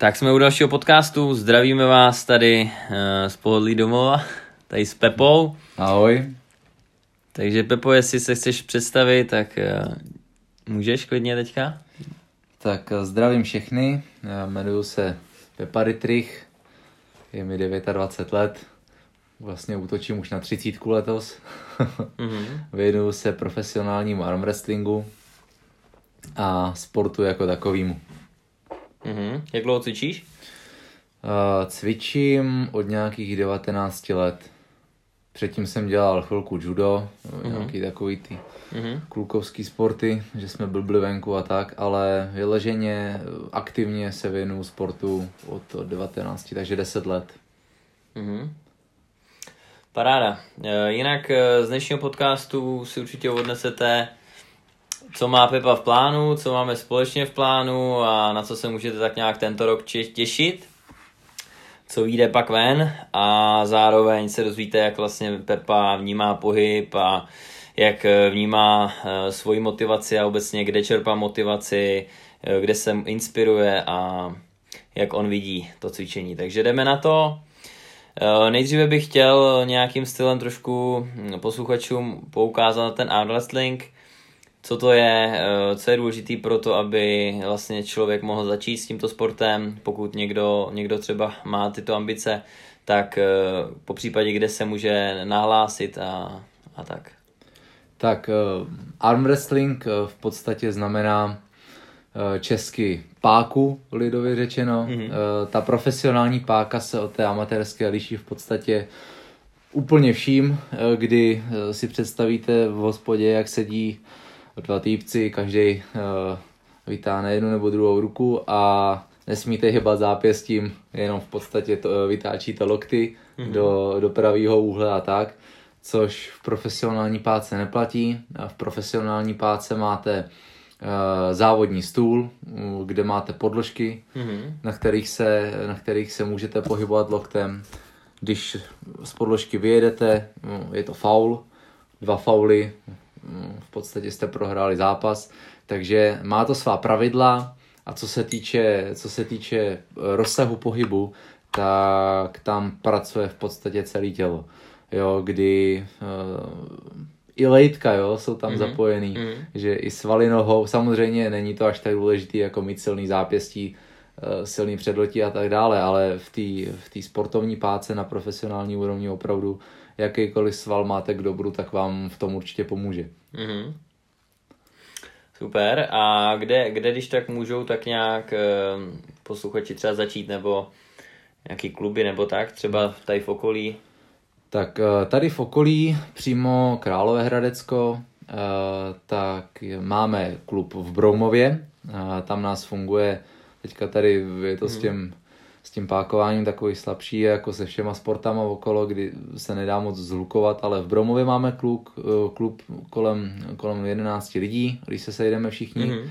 Tak jsme u dalšího podcastu, zdravíme vás tady uh, z pohodlí domova, tady s Pepou. Ahoj. Takže Pepo, jestli se chceš představit, tak uh, můžeš klidně teďka? Tak uh, zdravím všechny, já jmenuji se Pepa Ritrich, je mi 29 let, vlastně útočím už na 30 letos. mm-hmm. Věnuju se profesionálnímu arm wrestlingu a sportu jako takovýmu. Mm-hmm. Jak dlouho cvičíš? Uh, cvičím od nějakých 19 let. Předtím jsem dělal chvilku judo, mm-hmm. nějaký takový ty mm-hmm. klukovský sporty, že jsme blbli venku a tak, ale vyleženě aktivně se věnuju sportu od 19, takže 10 let. Mm-hmm. Paráda. E, jinak z dnešního podcastu si určitě odnesete co má Pepa v plánu, co máme společně v plánu a na co se můžete tak nějak tento rok těšit, co vyjde pak ven a zároveň se dozvíte, jak vlastně Pepa vnímá pohyb a jak vnímá eh, svoji motivaci a obecně kde čerpá motivaci, eh, kde se inspiruje a jak on vidí to cvičení. Takže jdeme na to. Eh, nejdříve bych chtěl nějakým stylem trošku hm, posluchačům poukázat na ten arm wrestling, co to je, eh, co je důležité pro to, aby vlastně člověk mohl začít s tímto sportem, pokud někdo, někdo třeba má tyto ambice, tak eh, po případě, kde se může nahlásit a, a tak. Tak uh, arm wrestling v podstatě znamená česky páku, lidově řečeno. Mm-hmm. Ta profesionální páka se od té amatérské liší v podstatě úplně vším, kdy si představíte v hospodě, jak sedí dva týpci, každý uh, vytáhne jednu nebo druhou ruku a nesmíte hybat zápěstím, jenom v podstatě to, uh, vytáčíte lokty mm-hmm. do, do pravého úhle a tak, což v profesionální páce neplatí. V profesionální páce máte uh, závodní stůl, kde máte podložky, mm-hmm. na, kterých se, na kterých se můžete pohybovat loktem. Když z podložky vyjedete, je to faul, dva fauly, v podstatě jste prohráli zápas, takže má to svá pravidla a co se týče, co se týče eh, rozsahu pohybu, tak tam pracuje v podstatě celé tělo. Jo, kdy uh, i lejtka, jo, jsou tam mm-hmm. zapojený, mm-hmm. že i svaly nohou, samozřejmě není to až tak důležitý jako mít silný zápěstí, uh, silný předlotí a tak dále, ale v té v sportovní páce na profesionální úrovni opravdu jakýkoliv sval máte k dobru, tak vám v tom určitě pomůže. Mm-hmm. Super. A kde, kde, když tak můžou tak nějak eh, posluchači třeba začít, nebo nějaký kluby, nebo tak, třeba tady v okolí? Tak eh, tady v okolí, přímo Královéhradecko, eh, tak máme klub v Broumově, tam nás funguje, teďka tady je to mm. s mhm. S tím pákováním takový slabší, jako se všema sportama okolo, kdy se nedá moc zhlukovat, ale v Bromově máme klub, eh, klub kolem, kolem 11 lidí, když se sejdeme všichni. Mm-hmm.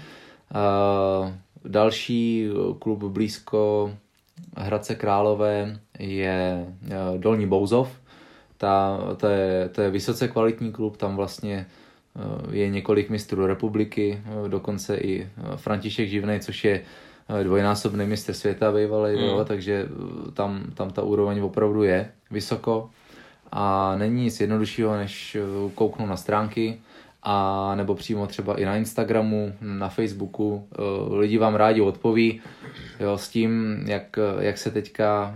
Uh, další klub blízko Hradce Králové je uh, Dolní Bouzov. Ta, to, je, to je vysoce kvalitní klub, tam vlastně uh, je několik mistrů republiky, dokonce i František Živnej, což je Eh, dvojnásobný mistr světa bývalý, mm. jo, takže eh, tam, tam ta úroveň opravdu je vysoko a není nic jednoduššího, než eh, kouknout na stránky a nebo přímo třeba i na Instagramu, na Facebooku. Lidi vám rádi odpoví. Jo, s tím, jak, jak se teďka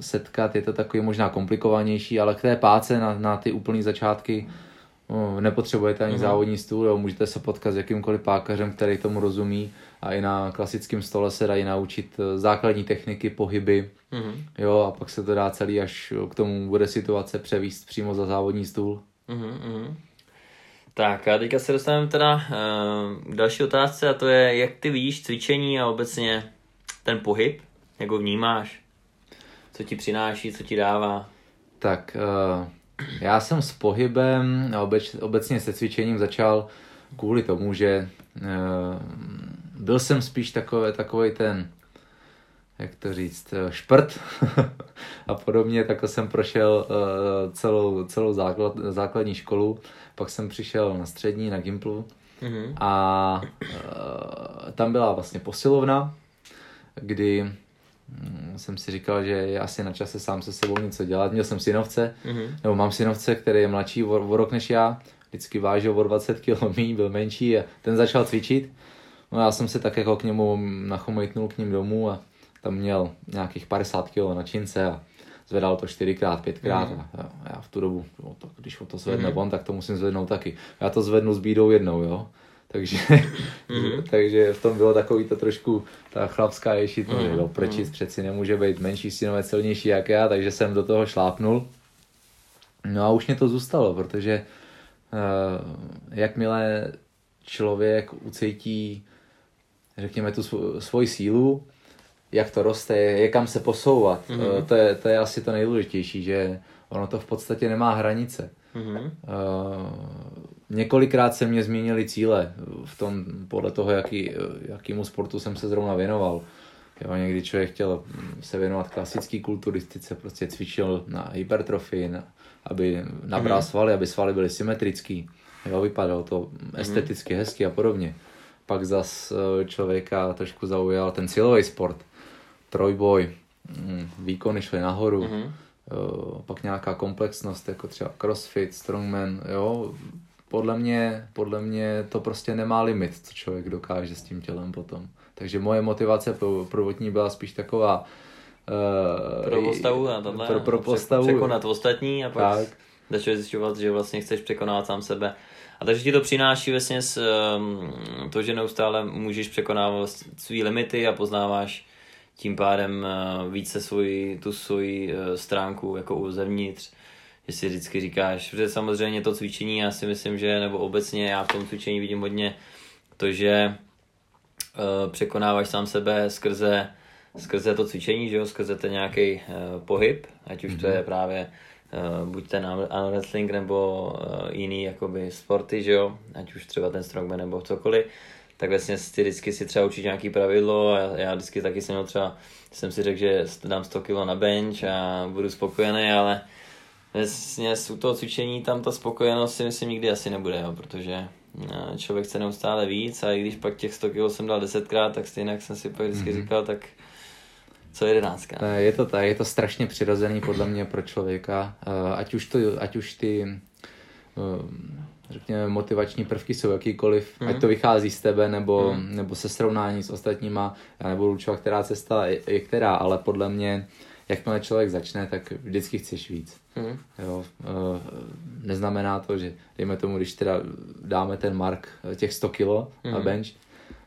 setkat, je to takový možná komplikovanější, ale k té páce na, na ty úplné začátky nepotřebujete ani mm. závodní stůl, jo, můžete se potkat s jakýmkoliv pákařem, který tomu rozumí a i na klasickém stole se dají naučit eh, základní techniky, pohyby, mm-hmm. jo, a pak se to dá celý, až k tomu bude situace převíst přímo za závodní stůl. Mm-hmm. Tak a teďka se dostaneme teda uh, k další otázce a to je, jak ty vidíš cvičení a obecně ten pohyb, jak ho vnímáš, co ti přináší, co ti dává? Tak uh, já jsem s pohybem a obec, obecně se cvičením začal kvůli tomu, že uh, byl jsem spíš takový, takový ten, jak to říct, eh, šprt a podobně, tak jsem prošel uh, celou, celou základ, základní školu, pak jsem přišel na střední, na Gimplu mm-hmm. a uh, tam byla vlastně posilovna, kdy mm, jsem si říkal, že je asi na čase sám se sebou něco dělat. Měl jsem synovce, Mhm. nebo mám synovce, který je mladší o, o rok než já, vždycky vážil o 20 kg byl menší a ten začal cvičit. No já jsem se tak jako k němu nachomejtnul k ním domů a tam měl nějakých 50 kg na čince a zvedal to 4x, 5x Mhm. a já- v tu dobu, no, tak když to zvedne on, tak to musím zvednout taky. Já to zvednu s bídou jednou, jo. Takže, Mhm. takže v tom bylo takový to trošku ta chlapská ješitnost, Mhm, že jo, prčic přeci nemůže být menší synovec silnější jak já, takže jsem do toho šlápnul. No a už mě to zůstalo, protože uh, jakmile člověk ucítí, řekněme, tu svou- svoji sílu, jak to roste, je kam se posouvat, Mhm. mm-hmm. to, je, to je asi to nejdůležitější, že ono to v podstatě nemá hranice. Mhm. Uh, několikrát se mě změnily cíle v tom, podle toho, jaký, jakýmu sportu jsem se zrovna věnoval. Jo, někdy člověk chtěl se věnovat klasické kulturistice, prostě cvičil na hypertrofii, na, aby nabral Mhm. svaly, aby svaly byly symetrický. Jo, vypadalo to esteticky hezky a podobně. Pak zas eh, člověka trošku zaujal ten silový sport, trojboj, mm, výkony šly nahoru, Mhm. Eh, pak nějaká komplexnost, jako třeba crossfit, strongman, jo. Podle mě, podle mě to prostě nemá limit, co člověk dokáže s tím tělem potom. Takže moje motivace prvotní byla spíš taková... Uh, Pro postavu a tohle. Pro, pro postavu. Překonat ostatní a pak Tak. Začal zjišťovat, že vlastně chceš překonat sám sebe. A takže ti to přináší vlastně s, um, to, že neustále můžeš překonávat své limity a poznáváš tím pádem uh, více svoji, tu svoji uh, stránku jako zevnitř, že si vždycky říkáš, že samozřejmě to cvičení, já si myslím, že, nebo obecně já v tom cvičení vidím hodně to, že uh, překonáváš sám sebe skrze, skrze to cvičení, že jo, skrze ten nějaký uh, pohyb, ať už mm-hmm. to je právě uh, buď ten arm wrestling nebo uh, jiný jakoby sporty, že jo, ať už třeba ten strongman nebo cokoliv, tak vlastně si vždycky si třeba učit nějaký pravidlo a já, já vždycky taky jsem měl třeba, jsem si řekl, že dám 100 kg na bench a budu spokojený, ale vlastně u toho cvičení tam ta spokojenost si myslím nikdy asi nebude, jo, protože eh, člověk chce neustále víc a i když pak těch 100 kg jsem dal 10krát, tak stejně jak jsem si pak vždycky mm-hmm. říkal, tak co jedenáctka. Ne, Je to tak, je to strašně přirozený podle mě pro člověka, Eh, ať už, to, ať už ty eh, řekněme, motivační prvky jsou jakýkoliv, mm. ať to vychází z tebe nebo, mm. nebo se srovnání s ostatníma, já nebudu určovat, která cesta je, je která, ale podle mě, jakmile člověk začne, tak vždycky chceš víc. Mm. Jo, eh, neznamená to, že dejme tomu, když teda dáme ten mark eh, těch 100 kilo mm. na Mhm. bench,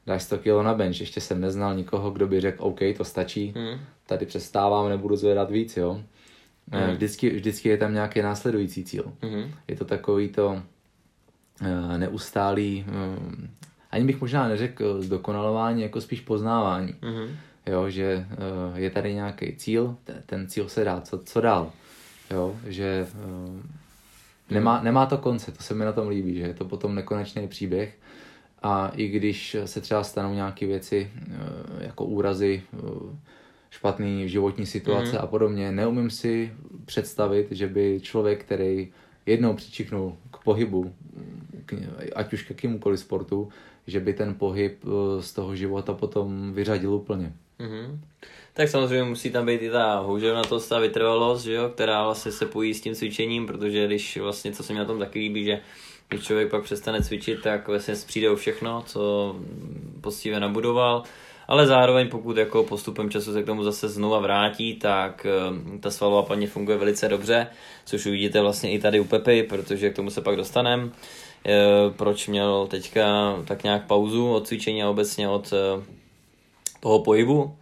dáš 100 kilo na bench, ještě jsem neznal nikoho, kdo by řekl, OK, to stačí, Mm. tady přestávám, nebudu zvedat víc, jo. Eh, Mhm. Vždycky, vždycky je tam nějaký následující cíl. Mm. Je to takový to eh, neustálý, eh, ani bych možná neřekl zdokonalování, jako spíš poznávání. Mm. Jo, že je tady nějaký cíl, te- ten cíl se dá, co, co dál. Jo, že nemá, nemá to konce, to se mi na tom líbí, že je to potom nekonečný příběh a i když se třeba stanou nějaké věci eh, jako úrazy, eh, špatný životní situace Mhm. a podobně, neumím si představit, že by člověk, který jednou přičiknul k pohybu, k, ať už k jakémukoliv sportu, že by ten pohyb eh, z toho života potom vyřadil úplně. Mm. Tak samozřejmě musí tam být i ta houževnatost a vytrvalost, že jo, která vlastně se pojí s tím cvičením, protože když vlastně, co se mi na tom taky líbí, že když člověk pak přestane cvičit, tak vlastně přijde o všechno, co poctivě nabudoval, ale zároveň pokud jako postupem času se k tomu zase znova vrátí, tak eh, ta svalová paměť funguje velice dobře, což uvidíte vlastně i tady u Pepy, protože k tomu se pak dostaneme. Proč měl teďka tak nějak pauzu od cvičení a obecně od eh, toho pohybu.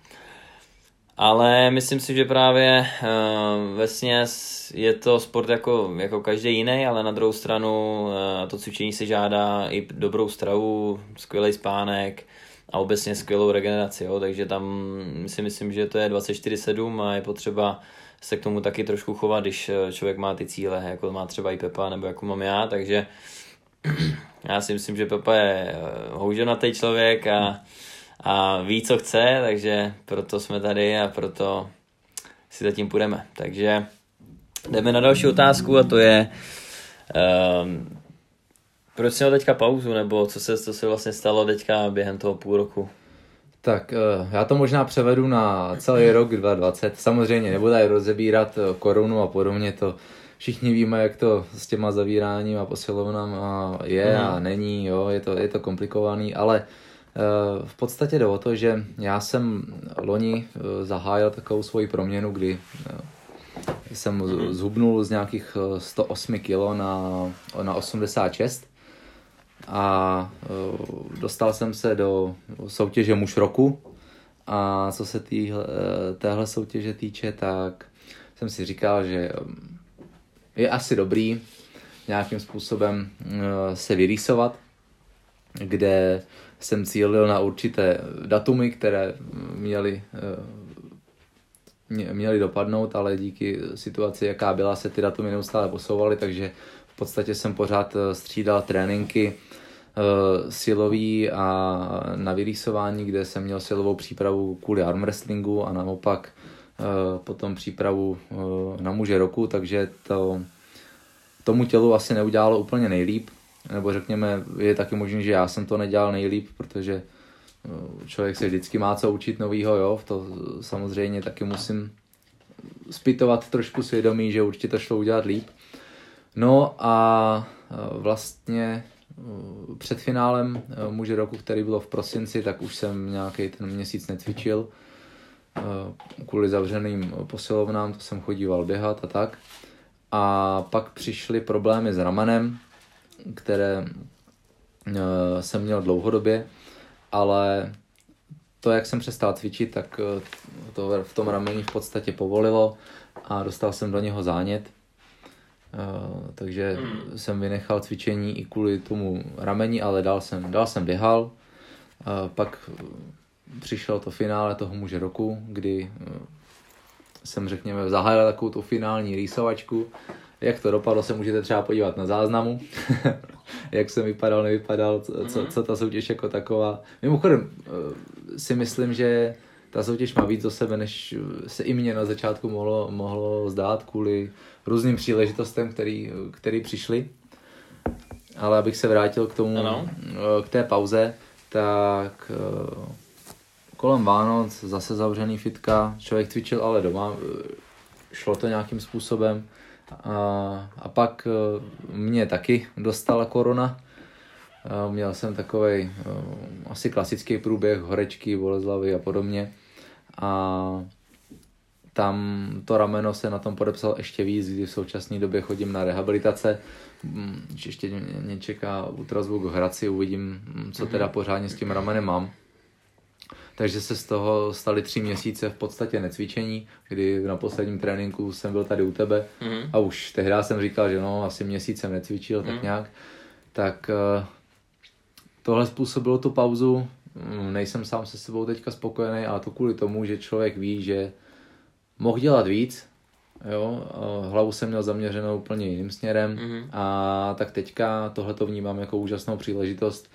Ale myslím si, že právě uh, ve směs je to sport jako, jako každý jiný, ale na druhou stranu uh, to cvičení si žádá i dobrou stravu, skvělý spánek a obecně skvělou regeneraci, jo? takže tam si myslím, že to je 24-7 a je potřeba se k tomu taky trošku chovat, když eh, člověk má ty cíle, jako má třeba i Pepa nebo jako mám já, takže já si myslím, že Pepa je eh, houževnatý člověk a, a ví, co chce, takže proto jsme tady a proto si zatím půjdeme. Takže jdeme na další otázku a to je, um, proč jsi měl teďka pauzu, nebo co se, co se vlastně stalo teďka během toho půl roku? Tak eh, já to možná převedu na celý rok 2020. Samozřejmě nebudu tady rozebírat eh, korunu a podobně, to všichni víme, jak to s těma zavíráním a posilovnama je mm. a není, jo, je to, je to komplikovaný, ale uh, v podstatě jde o to, že já jsem loni uh, zahájil takovou svoji proměnu, kdy uh, jsem mm. zhubnul z nějakých 108 kg na, na 86 a dostal jsem se do soutěže muž roku a co se týhle, téhle soutěže týče, tak jsem si říkal, že je asi dobrý nějakým způsobem eh, se vyrýsovat, kde jsem cílil na určité datumy, které měly, eh, měly dopadnout, ale díky situaci, jaká byla, se ty datumy neustále posouvaly, takže v podstatě jsem pořád eh, střídal tréninky silový a na vyrýsování, kde jsem měl silovou přípravu kvůli arm wrestlingu a naopak Eh, potom přípravu eh, na muže roku, takže to tomu tělu asi neudělalo úplně nejlíp, nebo řekněme, je taky možné, že já jsem to nedělal nejlíp, protože eh, člověk se vždycky má co učit novýho, jo, to samozřejmě taky musím zpytovat trošku svědomí, že určitě to šlo udělat líp. No a vlastně před finálem muže roku, který bylo v prosinci, tak už jsem nějaký ten měsíc necvičil, Eh, kvůli zavřeným posilovnám, to jsem chodíval běhat a tak. A pak přišly problémy s ramenem, které eh, jsem měl dlouhodobě, ale to, jak jsem přestal cvičit, tak eh, to v tom rameni v podstatě povolilo a dostal jsem do něho zánět. Takže hmm. jsem vynechal cvičení i kvůli tomu rameni, ale dál jsem, dál jsem běhal. Pak přišlo to finále toho muže roku, kdy eh, jsem, řekněme, zahájil takovou tu finální rýsovačku. Jak to dopadlo, se můžete třeba podívat na záznamu, jak jsem vypadal, nevypadal, co, co, co ta soutěž jako taková. Mimochodem eh, si myslím, že ta soutěž má víc do sebe, než se i mně na začátku mohlo, mohlo zdát kvůli různým příležitostem, který, který přišly. Ale abych se vrátil k tomu, ano. Eh, k té pauze, tak kolem Vánoc zase zavřený fitka, člověk cvičil ale doma, šlo to nějakým způsobem. A, a pak e, mě taky dostala korona. Měl jsem takový e, asi klasický průběh horečky, bolezlavy a podobně. A tam to rameno se na tom podepsalo ještě víc, kdy v současné době chodím na rehabilitace. Mm, ještě mě čeká ultrazvuk v Hradci, uvidím, co teda mhm. pořádně s tím ramenem mám takže se z toho staly tři měsíce v podstatě necvičení, kdy na posledním tréninku jsem byl tady u tebe mm. a už tehdy jsem říkal, že no, asi měsíc jsem necvičil, mm. tak mhm. nějak. Tak uh, tohle způsobilo tu pauzu, mm, nejsem sám se sebou teďka spokojený, a to kvůli tomu, že člověk ví, že mohl dělat víc, jo, hlavu jsem měl zaměřenou úplně jiným směrem mm. a tak teďka tohle to vnímám jako úžasnou příležitost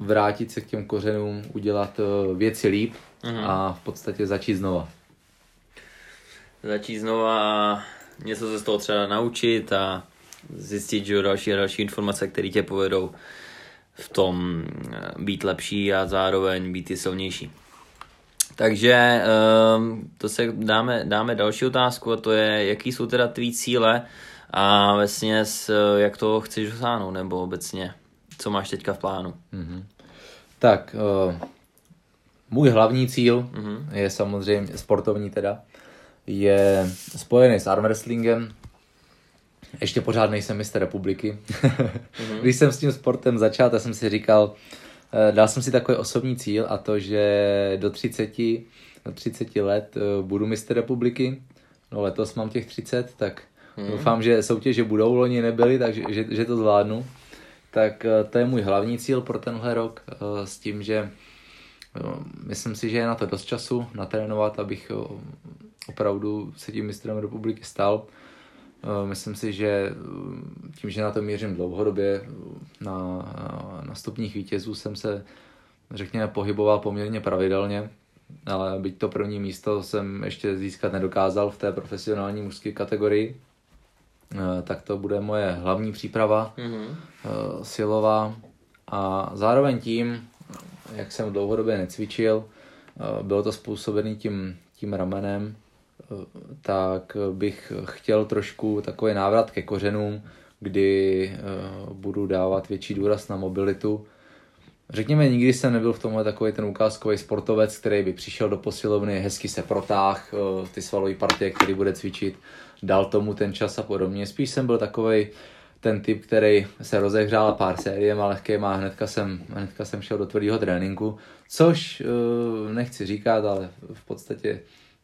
vrátit se k těm kořenům, udělat eh, věci líp mm-hmm. a v podstatě začít znova. Začít znova a něco se z toho třeba naučit a zjistit, že další a další informace, které tě povedou v tom eh, být lepší a zároveň být i silnější. Takže ehm, to se dáme, dáme další otázku a to je, jaký jsou teda tvý cíle a vlastně jak to chceš dosáhnout, nebo obecně co máš teďka v plánu? Mm-hmm. Tak, uh, můj hlavní cíl mm-hmm. je samozřejmě sportovní teda, je spojený s arm wrestlingem. Ještě pořád nejsem mistr republiky. mm-hmm. Když jsem s tím sportem začal, tak jsem si říkal, uh, dal jsem si takový osobní cíl a to, že do 30, do 30 let uh, budu mistr republiky. No letos mám těch 30, tak mm-hmm. doufám, že soutěže budou, loni nebyly, takže že, že to zvládnu tak eh, to je můj hlavní cíl pro tenhle rok eh, s tím, že eh, myslím si, že je na to dost času natrénovat, abych opravdu se tím mistrem republiky stal. Myslím si, že tím, že na to mířím dlouhodobě, na, na stupních vítězů jsem se, řekněme, pohyboval poměrně pravidelně, ale byť to první místo jsem ještě získat nedokázal v té profesionální mužské kategorii, tak to bude moje hlavní příprava mm-hmm. silová a zároveň tím, jak jsem dlouhodobě necvičil, bylo to způsobené tím, tím ramenem, tak bych chtěl trošku takový návrat ke kořenům, kdy budu dávat větší důraz na mobilitu. Řekněme, nikdy jsem nebyl v tomhle takový ten ukázkový sportovec, který by přišel do posilovny, hezky se protáh, ty svalové partie, který bude cvičit, dal tomu ten čas a podobně. Spíš jsem byl takový ten typ, který se rozehřál pár sériem a lehkýma a hnedka jsem, hnedka jsem šel do tvrdého tréninku, což uh, nechci říkat, ale v podstatě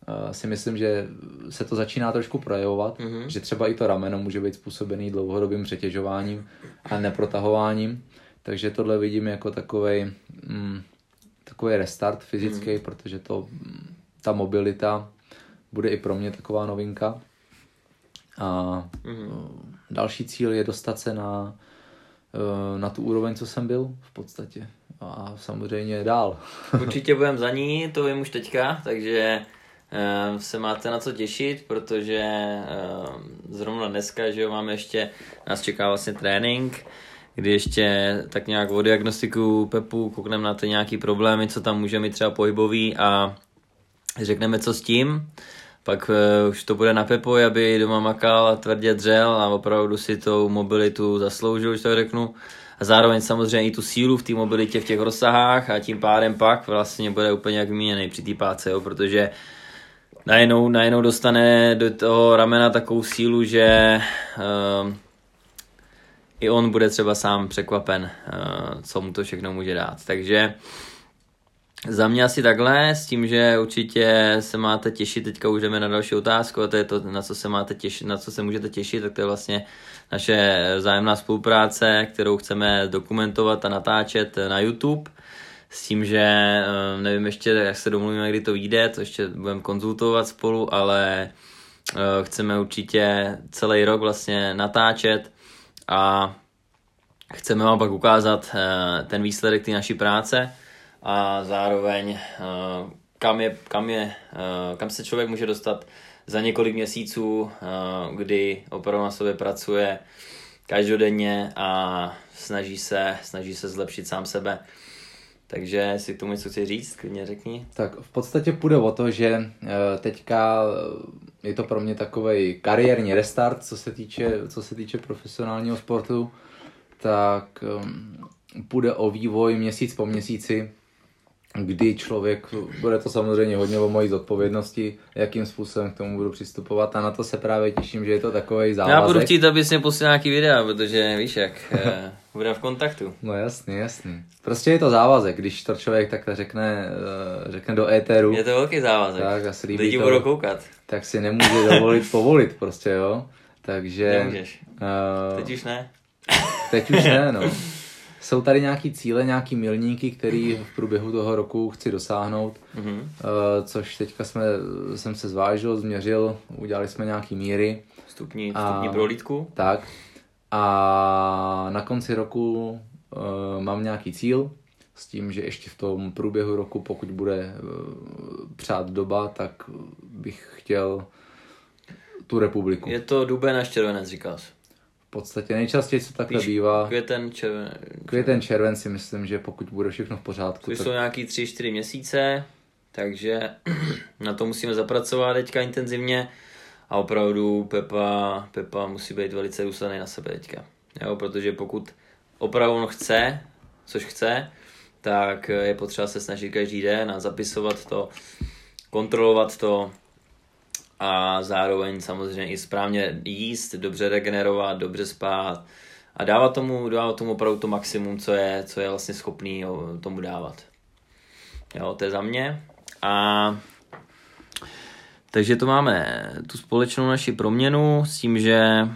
uh, si myslím, že se to začíná trošku projevovat, mm-hmm. že třeba i to rameno může být způsobený dlouhodobým přetěžováním a neprotahováním, takže tohle vidím jako takový mm, takový restart fyzický, mm-hmm. protože to, ta mobilita bude i pro mě taková novinka. A mm-hmm. další cíl je dostat se na, eh, na tu úroveň, co jsem byl v podstatě. A samozřejmě dál. Určitě budeme za ní, to vím už teďka, takže uh, se máte na co těšit, protože zrovna dneska, že jo, máme ještě, nás čeká vlastně trénink, kdy ještě tak nějak o diagnostiku Pepu, koukneme na ty nějaký problémy, co tam může mít třeba pohybový a řekneme, co s tím pak uh, už to bude na Pepoj, aby doma makal a tvrdě dřel a opravdu si tou mobilitu zasloužil, už to řeknu. A zároveň samozřejmě i tu sílu v té mobilitě v těch rozsahách a tím pádem pak vlastně bude úplně jak vyměněný při té páce, jo, protože najednou, najednou dostane do toho ramena takovou sílu, že uh, i on bude třeba sám překvapen, uh, co mu to všechno může dát. Takže za mě asi takhle, s tím, že určitě se máte těšit, teďka už jdeme na další otázku a to je to, na co se máte těšit, na co se můžete těšit, tak to je vlastně naše vzájemná spolupráce, kterou chceme dokumentovat a natáčet na YouTube. S tím, že eh, nevím ještě, jak se domluvíme, kdy to vyjde, to ještě budeme konzultovat spolu, ale eh, chceme určitě celý rok vlastně natáčet a chceme vám pak ukázat eh, ten výsledek té naší práce, a zároveň eh, kam, je, kam, je, eh, kam se člověk může dostat za několik měsíců, eh, kdy opravdu na sobě pracuje každodenně a snaží se, snaží se zlepšit sám sebe. Takže si k tomu něco chci říct, klidně řekni. Tak v podstatě půjde o to, že teďka je to pro mě takový kariérní restart, co se týče, co se týče profesionálního sportu, tak půjde o vývoj měsíc po měsíci, kdy člověk, bude to samozřejmě hodně o mojí zodpovědnosti, jakým způsobem k tomu budu přistupovat a na to se právě těším, že je to takový závazek. Já budu chtít, abys mě posílal nějaký videa, protože víš jak, eh, budeme v kontaktu. No jasný, jasný. Prostě je to závazek, když to člověk takhle řekne, eh, řekne do éteru. Je to velký závazek. Tak, asi líbí Lidi to, budou koukat. Tak si nemůže dovolit povolit prostě, jo. Takže... Nemůžeš. Uh, teď už ne. teď už ne, no. Jsou tady nějaký cíle, nějaký milníky, který v průběhu toho roku chci dosáhnout, mm-hmm. což teďka jsme, jsem se zvážil, změřil, udělali jsme nějaký míry. Stupní, stupní prolítku. Tak. A na konci roku uh, mám nějaký cíl, s tím, že ještě v tom průběhu roku, pokud bude uh, přát doba, tak bych chtěl tu republiku. Je to duben až červenec, jsi podstatě nejčastěji, co takhle Víš, bývá. Květen, červen. Květen, červen si myslím, že pokud bude všechno v pořádku. To tak... jsou nějaký 3-4 měsíce, takže na to musíme zapracovat teďka intenzivně a opravdu Pepa, Pepa musí být velice důsledný na sebe teďka. Jo, protože pokud opravdu on chce, což chce, tak je potřeba se snažit každý den a zapisovat to, kontrolovat to, a zároveň samozřejmě i správně jíst, dobře regenerovat, dobře spát a dávat tomu, dávat tomu opravdu to maximum, co je, co je vlastně schopný tomu dávat. Jo, to je za mě. A takže to máme tu společnou naši proměnu s tím, že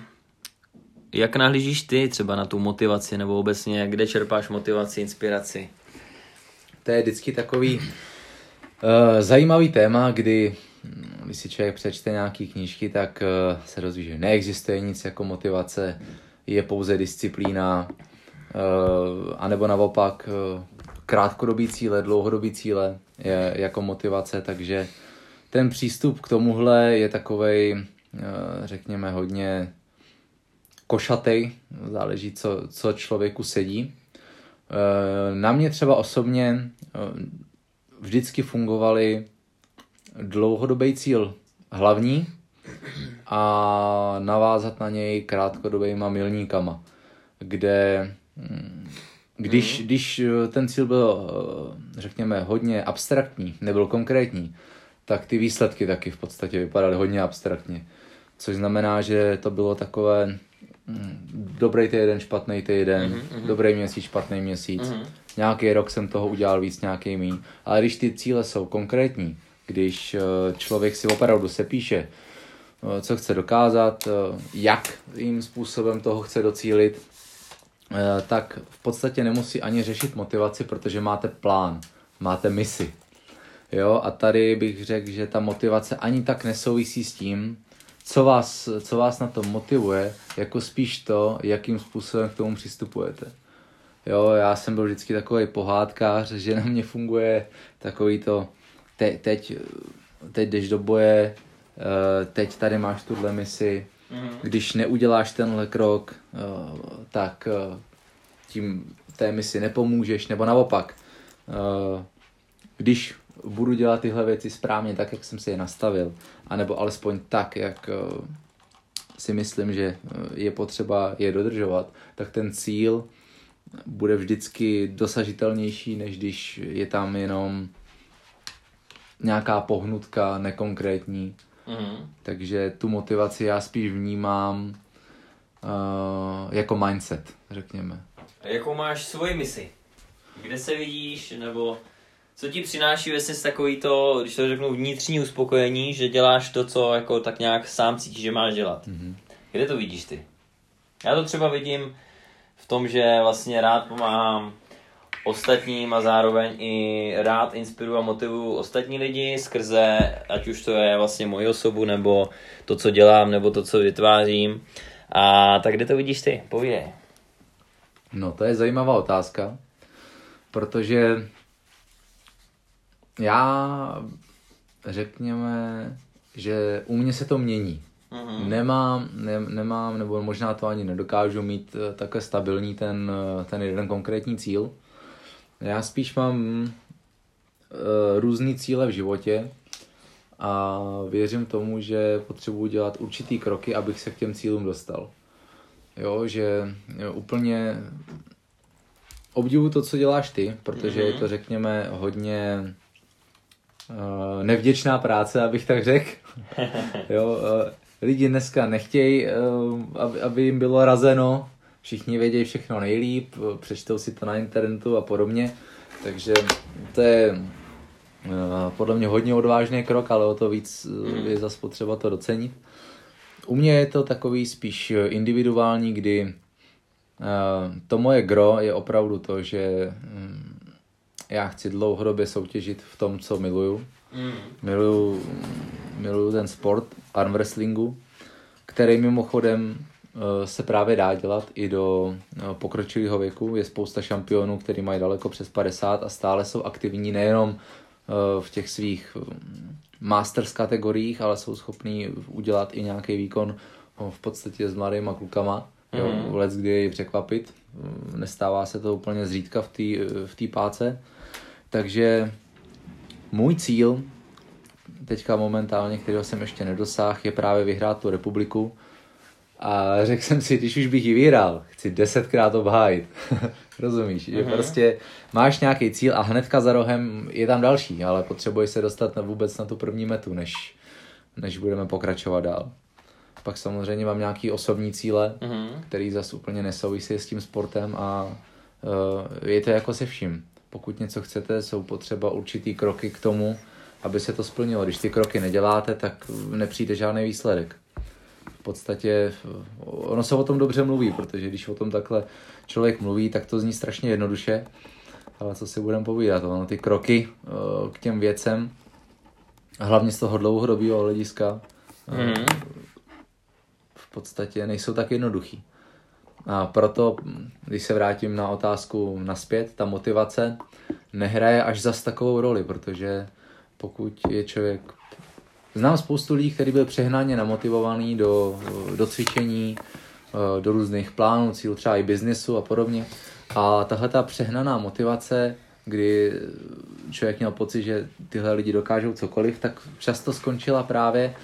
jak nahlížíš ty třeba na tu motivaci nebo obecně, kde čerpáš motivaci, inspiraci? To je vždycky takový uh, zajímavý téma, kdy když si člověk přečte nějaký knížky, tak uh, se dozví, že neexistuje nic jako motivace, je pouze disciplína, uh, anebo naopak uh, krátkodobý cíle, dlouhodobý cíle je jako motivace, takže ten přístup k tomuhle je takovej, řekněme, hodně košatej, záleží, co, co člověku sedí. Na mě třeba osobně vždycky fungovaly dlouhodobý cíl hlavní a navázat na něj krátkodobýma milníkama, kde když, mm. když ten cíl byl, řekněme, hodně abstraktní, nebyl konkrétní, tak ty výsledky taky v podstatě vypadaly hodně abstraktně. Což znamená, že to bylo takové mm, dobrý týden, špatný týden, mm-hmm. dobrý měsíc, špatný měsíc. Mm-hmm. Nějaký rok jsem toho udělal víc, nějaký míň. Ale když ty cíle jsou konkrétní, když eh, člověk si opravdu se píše, eh, co chce dokázat, eh, jakým způsobem toho chce docílit, tak v podstatě nemusí ani řešit motivaci, protože máte plán, máte misi. Jo, a tady bych řekl, že ta motivace ani tak nesouvisí s tím, co vás, co vás na to motivuje, jako spíš to, jakým způsobem k tomu přistupujete. Jo, já jsem byl vždycky takový pohádkář, že na mě funguje takový to, te, teď, teď jdeš do boje, eh, teď tady máš tuhle misi, mm. když neuděláš tenhle krok, eh, tak eh, tím té misi nepomůžeš, nebo naopak, když budu dělat tyhle věci správně tak, jak jsem si je nastavil, anebo alespoň tak, jak si myslím, že je potřeba je dodržovat, tak ten cíl bude vždycky dosažitelnější, než když je tam jenom nějaká pohnutka nekonkrétní. Mm. Takže tu motivaci já spíš vnímám uh, jako mindset, řekněme. A jakou máš svoji misi? Kde se vidíš, nebo co ti přináší vlastně takový to, když to řeknu, vnitřní uspokojení, že děláš to, co jako tak nějak sám cítíš, že máš dělat? Mm-hmm. Kde to vidíš ty? Já to třeba vidím v tom, že vlastně rád pomáhám ostatním a zároveň i rád inspiruju a motivuju ostatní lidi skrze, ať už to je vlastně moji osobu, nebo to, co dělám, nebo to, co vytvářím. A tak kde to vidíš ty? Povídej. No, to je zajímavá otázka, protože já řekněme, že u mě se to mění. Mm-hmm. Nemám, ne, nemám, nebo možná to ani nedokážu mít eh, takhle stabilní ten, eh, ten jeden konkrétní cíl. Já spíš mám uh, různý cíle v životě a věřím tomu, že potřebuji dělat určitý kroky, abych se k těm cílům dostal. Jo, že jo, úplně obdivuju to, co děláš ty, protože mm-hmm. je to, řekněme, hodně uh, nevděčná práce, abych tak řekl. jo, uh, lidi dneska nechtějí, uh, aby, aby jim bylo razeno, všichni vědějí všechno nejlíp, přečtou si to na internetu a podobně, takže to je uh, podle mě hodně odvážný krok, ale o to víc uh, je zase potřeba to docenit. U mě je to takový spíš individuální, kdy to moje gro je opravdu to, že um, já chci dlouhodobě soutěžit v tom, co miluju. Mm. Miluju, miluju ten sport arm wrestlingu, který mimochodem eh, se právě dá dělat i do eh, pokročilého věku. Je spousta šampionů, kteří mají daleko přes 50 a stále jsou aktivní nejenom eh, v těch svých masters kategoriích, ale jsou schopní udělat i nějaký výkon v podstatě s mladýma klukama. Mm. Jo, mhm. let, kdy je překvapit. Nestává se to úplně zřídka v té v páce. Takže můj cíl, teďka momentálně, kterého jsem ještě nedosáhl, je právě vyhrát tu republiku. A řekl jsem si, když už bych ji vyhrál, chci desetkrát obhájit. Rozumíš? Že mhm. prostě máš nějaký cíl a hnedka za rohem je tam další, ale potřebuješ se dostat na vůbec na tu první metu, než, než budeme pokračovat dál. Pak samozřejmě mám nějaký osobní cíle, uh-huh. který zase úplně nesouvisí s tím sportem a uh, je to jako se vším pokud něco chcete, jsou potřeba určitý kroky k tomu, aby se to splnilo. Když ty kroky neděláte, tak nepřijde žádný výsledek. V podstatě ono se o tom dobře mluví, protože když o tom takhle člověk mluví, tak to zní strašně jednoduše. Ale co si budeme povídat, ono ty kroky eh, k těm věcem, hlavně z toho dlouhodobého hlediska, mm-hmm. v podstatě nejsou tak jednoduchý. A proto, když se vrátím na otázku naspět, ta motivace nehraje až zas takovou roli, protože pokud je člověk... Znám spoustu lidí, kteří byl přehnáně namotivovaný do, do cvičení, eh, do různých plánů, cílů třeba i biznesu a podobně. A tahle ta přehnaná motivace, kdy člověk měl pocit, že tyhle lidi dokážou cokoliv, tak často skončila právě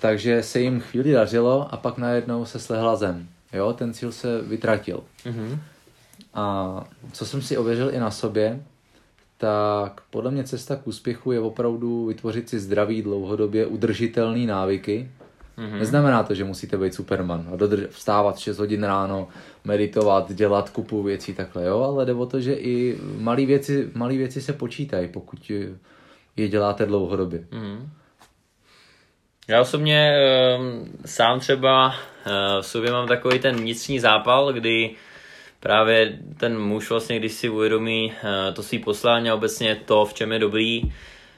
takže se jim chvíli dařilo a pak najednou se slehla zem. Jo, ten cíl se vytratil. Mm-hmm. A co jsem si ověřil i na sobě, tak podle mě cesta k úspěchu je opravdu vytvořit si zdravý, dlouhodobě udržitelný návyky. Mm-hmm. Neznamená to, že musíte být Superman a dodrž- vstávat 6 hodin ráno, meditovat, dělat kupu věcí takhle, jo, ale jde o to, že i malé věci, malý věci se počítají, pokud je děláte dlouhodobě. Mm-hmm. Já osobně ehm, sám třeba eh, v sobě mám takový ten vnitřní zápal, kdy právě ten muž vlastně, když si uvědomí eh, to svý poslání a obecně to, v čem je dobrý,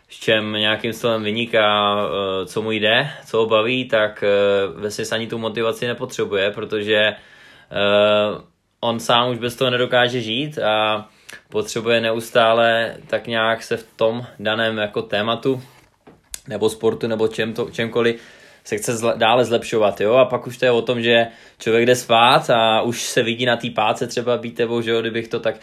v čem nějakým stylem vyniká, eh, co mu jde, co ho baví, tak vlastně ani tu motivaci nepotřebuje, protože on sám už bez toho nedokáže žít a potřebuje neustále tak nějak se v tom daném jako tématu nebo sportu, nebo čem to, čemkoliv, se chce zle, dále zlepšovat, jo, a pak už to je o tom, že člověk jde spát a už se vidí na té páce třeba být tebou, že jo, kdybych to tak,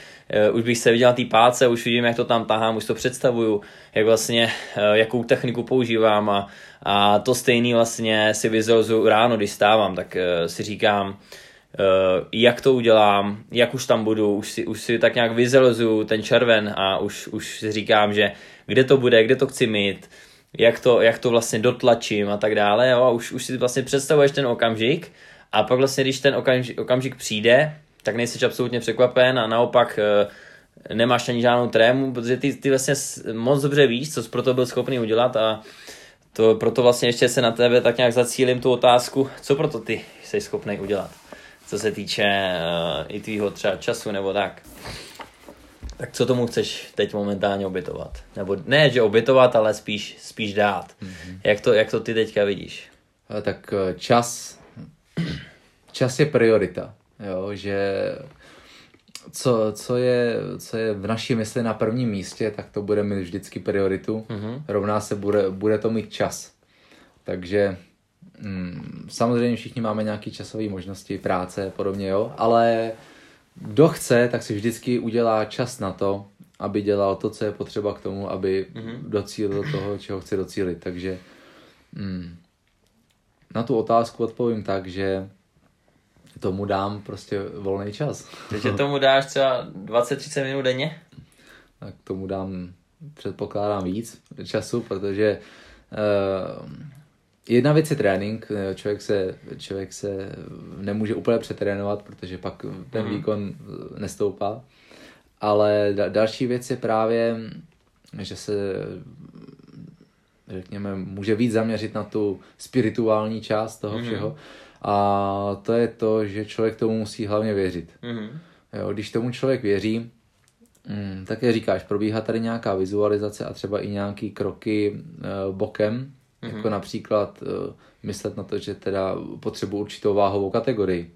uh, už bych se viděl na té páce, už vidím, jak to tam tahám, už to představuju, jak vlastně, uh, jakou techniku používám a, a to stejný vlastně si vizualizuju ráno, když stávám, tak uh, si říkám, uh, jak to udělám, jak už tam budu, už si, už si tak nějak vizualizuju ten červen a už, už si říkám, že kde to bude, kde to chci mít, jak to, jak to vlastně dotlačím a tak dále, jo, a už, už si vlastně představuješ ten okamžik a pak vlastně, když ten okamžik, okamžik přijde, tak nejsi absolutně překvapen a naopak e, nemáš ani žádnou trému, protože ty, ty vlastně moc dobře víš, co jsi pro to byl schopný udělat a to, proto vlastně ještě se na tebe tak nějak zacílím tu otázku, co proto ty jsi schopný udělat, co se týče uh, i tvýho třeba času nebo tak. Tak co tomu chceš teď momentálně obětovat? Nebo ne, že obětovat, ale spíš, spíš dát. Mm-hmm. Jak, to, jak to ty teďka vidíš? Tak eh, čas, čas je priorita. Jo, že co, co, je, co je v naší mysli na prvním místě, tak to bude mít vždycky prioritu. Mm-hmm. Rovná se bude, bude to mít čas. Takže mm, samozřejmě všichni máme nějaké časové možnosti, práce a podobně, jo, ale kdo chce, tak si vždycky udělá čas na to, aby dělal to, co je potřeba k tomu, aby mm-hmm. docílil toho, čeho chce docílit. Takže mm, na tu otázku odpovím tak, že tomu dám prostě volný čas. Takže tomu dáš třeba 20-30 minut denně? Tak tomu dám, předpokládám víc času, protože uh, Jedna věc je trénink, člověk se, člověk se nemůže úplně přetrénovat, protože pak ten mm. výkon nestoupá. Ale další věc je právě, že se řekněme, může víc zaměřit na tu spirituální část toho mm. všeho. A to je to, že člověk tomu musí hlavně věřit. Mm. Jo, když tomu člověk věří, mm, tak je říkáš, probíhá tady nějaká vizualizace a třeba i nějaký kroky e, bokem, Mm-hmm. Jako například uh, myslet na to, že teda potřebuji určitou váhovou kategorii.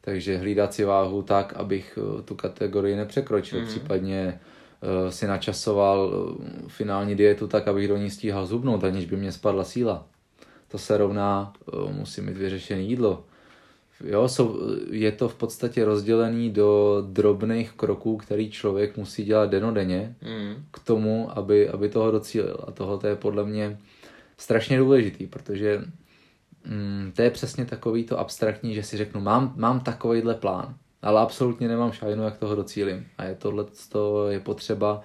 Takže hlídat si váhu tak, abych uh, tu kategorii nepřekročil. Mm-hmm. Případně uh, si načasoval uh, finální dietu tak, abych do ní stíhal zubnout, aniž by mě spadla síla. To se rovná, uh, musím mít vyřešené jídlo. Jo, jsou, je to v podstatě rozdělený do drobných kroků, který člověk musí dělat denodenně mm. k tomu, aby, aby toho docílil. A tohle je podle mě strašně důležitý, protože mm, to je přesně takový to abstraktní, že si řeknu, mám, mám takovýhle plán, ale absolutně nemám šajnu, jak toho docílim. A je tohle to je potřeba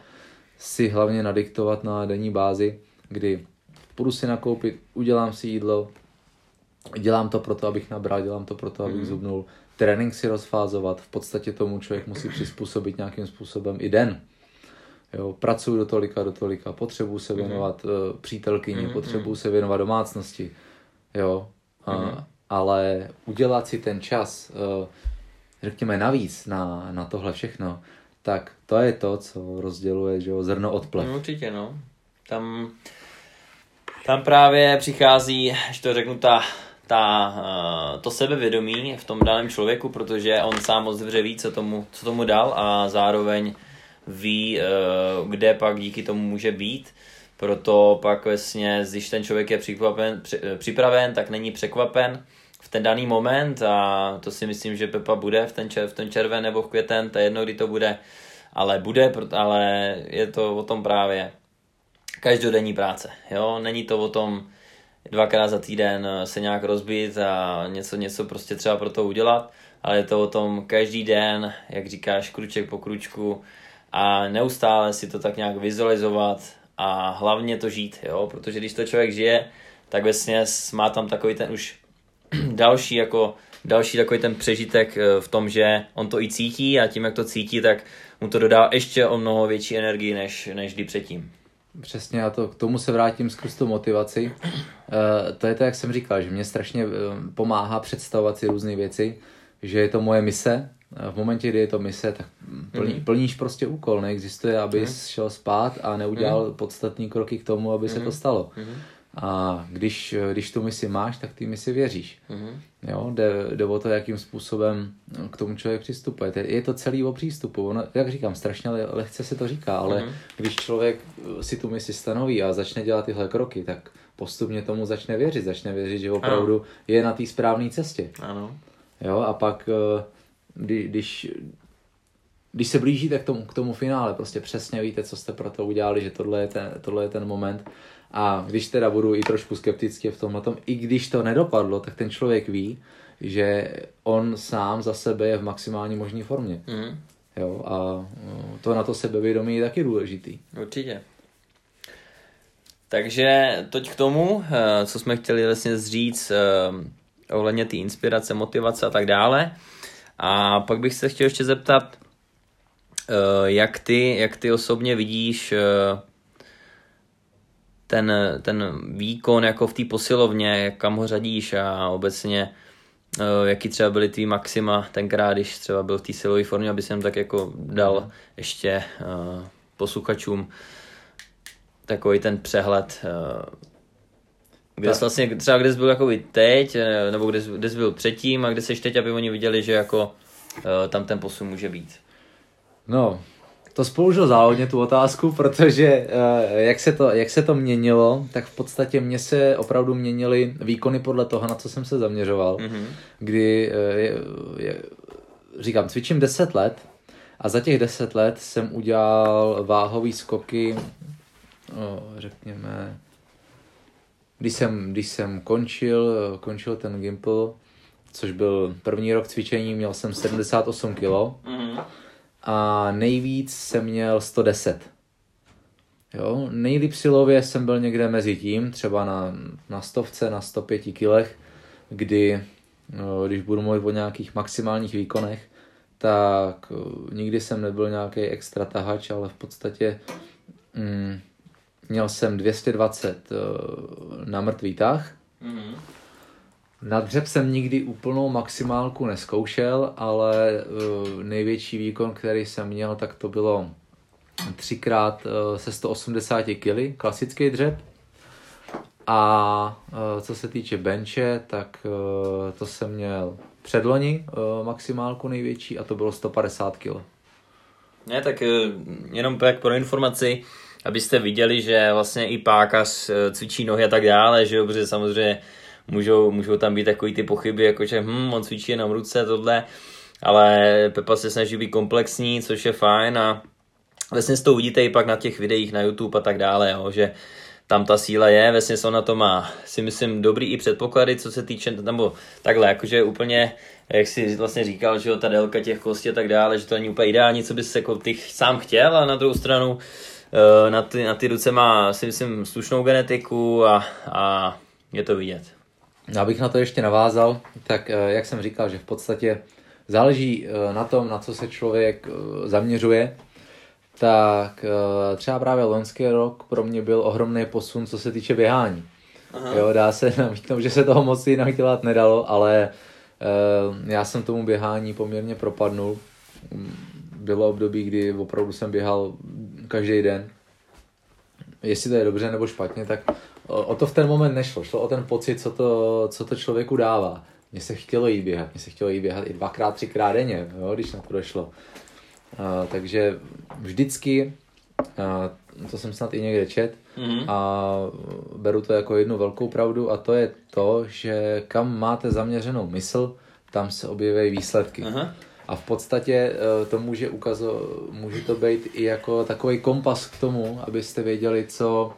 si hlavně nadiktovat na denní bázi, kdy půjdu si nakoupit, udělám si jídlo, dělám to proto, abych nabral, dělám to proto, abych mm. zubnul, trénink si rozfázovat, v podstatě tomu člověk musí přizpůsobit nějakým způsobem i den. Jo, pracuji do tolika, do tolika, potřebuji se mhm. věnovat mm-hmm. uh, přítelkyni, mm-hmm. potřebuji se věnovat domácnosti, jo, mm-hmm. ale udělat si ten čas, uh, řekněme navíc na, na tohle všechno, tak to je to, co rozděluje že jo, zrno od plev. No, určitě, no. Tam, tam právě přichází, že to řeknu, ta, ta, uh, to sebevědomí v tom daném člověku, protože on sám moc dobře ví, co tomu, co tomu dal a zároveň ví, eh, kde pak díky tomu může být. Proto pak vlastně, když ten člověk je připraven, eh, připraven tak není překvapen v ten daný moment a to si myslím, že Pepa bude v ten, čer, v ten červen nebo v květen, to je jedno, kdy to bude. ale bude, ale je to o tom právě každodenní práce, jo, není to o tom dvakrát za týden se nějak rozbít a něco, něco prostě třeba pro to udělat, ale je to o tom každý den, jak říkáš, kruček po kručku a neustále si to tak nějak vizualizovat a hlavně to žít, jo, protože když to člověk žije, tak vlastně má tam takový ten už další jako další takový ten přežitek eh, v tom, že on to i cítí a tím, jak to cítí, tak mu to dodá ještě o mnoho větší energii, než, než kdy předtím. Přesně a to, k tomu se vrátím skrz tu motivaci. E, to je to, jak jsem říkal, že mě strašně eh, pomáhá představovat si různé věci, že je to moje mise. V momentě, kdy je to mise, tak plní, mm. plníš prostě úkol. Neexistuje, abys mm. šel spát a neudělal mm. podstatní kroky k tomu, aby mm. se to stalo. Mm. A když, když tu misi máš, tak ty misi věříš. Mm-hmm. Jo, jde, jde o to, jakým způsobem k tomu člověk přistupuje. Je to celý o přístupu. Ono, jak říkám, strašně lehce se to říká, ale mm-hmm. když člověk si tu misi stanoví a začne dělat tyhle kroky, tak postupně tomu začne věřit. Začne věřit, že opravdu ano. je na té správné cestě. Ano. Jo, a pak, eh, kdy, když, když se blížíte k tomu, k tomu finále, prostě přesně víte, co jste pro to udělali, že tohle je ten, tohle je ten moment, a když teda budu i trošku skeptický v tomhle tom, i když to nedopadlo, tak ten člověk ví, že on sám za sebe je v maximální možné formě. Mm. Jo, a no, to na to sebevědomí je taky důležitý. Určitě. Takže toť k tomu, eh, co jsme chtěli vlastně zříct eh, ohledně té inspirace, motivace a tak dále. A pak bych se chtěl ještě zeptat, eh, jak ty, jak ty osobně vidíš ten, ten výkon jako v té posilovně, kam ho řadíš a obecně uh, jaký třeba byly tvý maxima tenkrát, když třeba byl v té silové formě, aby jsem tak jako dal ještě uh, posluchačům takový ten přehled, uh, kde jsi vlastně, třeba kde jsi byl jako teď, nebo kde, kde jsi byl předtím a kde jsi teď, aby oni viděli, že jako uh, tam ten posun může být. No, to spolužil záhodně tu otázku, protože uh, jak, se to, jak se to měnilo, tak v podstatě mě se opravdu měnily výkony podle toho, na co jsem se zaměřoval. Mm-hmm. Kdy, uh, je, je, říkám, cvičím 10 let a za těch 10 let jsem udělal váhový skoky, oh, řekněme, když jsem, když jsem končil, končil ten Gimple, což byl první rok cvičení, měl jsem 78 kg. Mm-hmm a nejvíc jsem měl 110. Jo, nejlíp silově jsem byl někde mezi tím, třeba na, na stovce, na 105 kilech, kdy, no, když budu mluvit o nějakých maximálních výkonech, tak uh, nikdy jsem nebyl nějaký extra tahač, ale v podstatě mm, měl jsem 220 uh, na mrtvý tah. Mm-hmm. Na dřep jsem nikdy úplnou maximálku neskoušel, ale uh, největší výkon, který jsem měl, tak to bylo třikrát uh, se 180 kg, klasický dřep. A co se týče benče, tak to jsem měl předloni maximálku největší a to bylo 150 kg. Ne, tak jenom pro informaci, abyste viděli, že vlastně i pákař cvičí nohy a tak dále, že jo, protože samozřejmě můžou, můžou tam být takový ty pochyby, jako že hm, on cvičí jenom ruce, tohle, ale Pepa se snaží být komplexní, což je fajn a vlastně to uvidíte i pak na těch videích na YouTube a tak dále, jo, že tam ta síla je, vlastně on na to má, si myslím, dobrý i předpoklady, co se týče, nebo takhle, jakože úplně, jak si vlastně říkal, že jo, ta délka těch kostí a tak dále, že to není úplně ideální, co bys jako ty sám chtěl, a na druhou stranu eh, na ty, na ty ruce má, si myslím, slušnou genetiku a, a je to vidět. Abych na to ještě navázal, tak eh, jak jsem říkal, že v podstatě záleží eh, na tom, na co se člověk eh, zaměřuje, tak třeba právě loňský rok pro mě byl ohromný posun, co se týče běhání. Aha. Jo, dá se namítnout, že se toho moc jinak dělat nedalo, ale já jsem tomu běhání poměrně propadnul. Bylo období, kdy opravdu jsem běhal každý den. Jestli to je dobře nebo špatně, tak o, to v ten moment nešlo. Šlo o ten pocit, co to, co to člověku dává. Mně se chtělo jít běhat. Mně se chtělo jít běhat i dvakrát, třikrát denně, jo, když na to došlo. A, takže vždycky, a, to jsem snad i někde čet, mm-hmm. a beru to jako jednu velkou pravdu a to je to, že kam máte zaměřenou mysl, tam se objeví výsledky. Aha. A v podstatě eh, to může, ukazo, může to být i jako takový kompas k tomu, abyste věděli, co,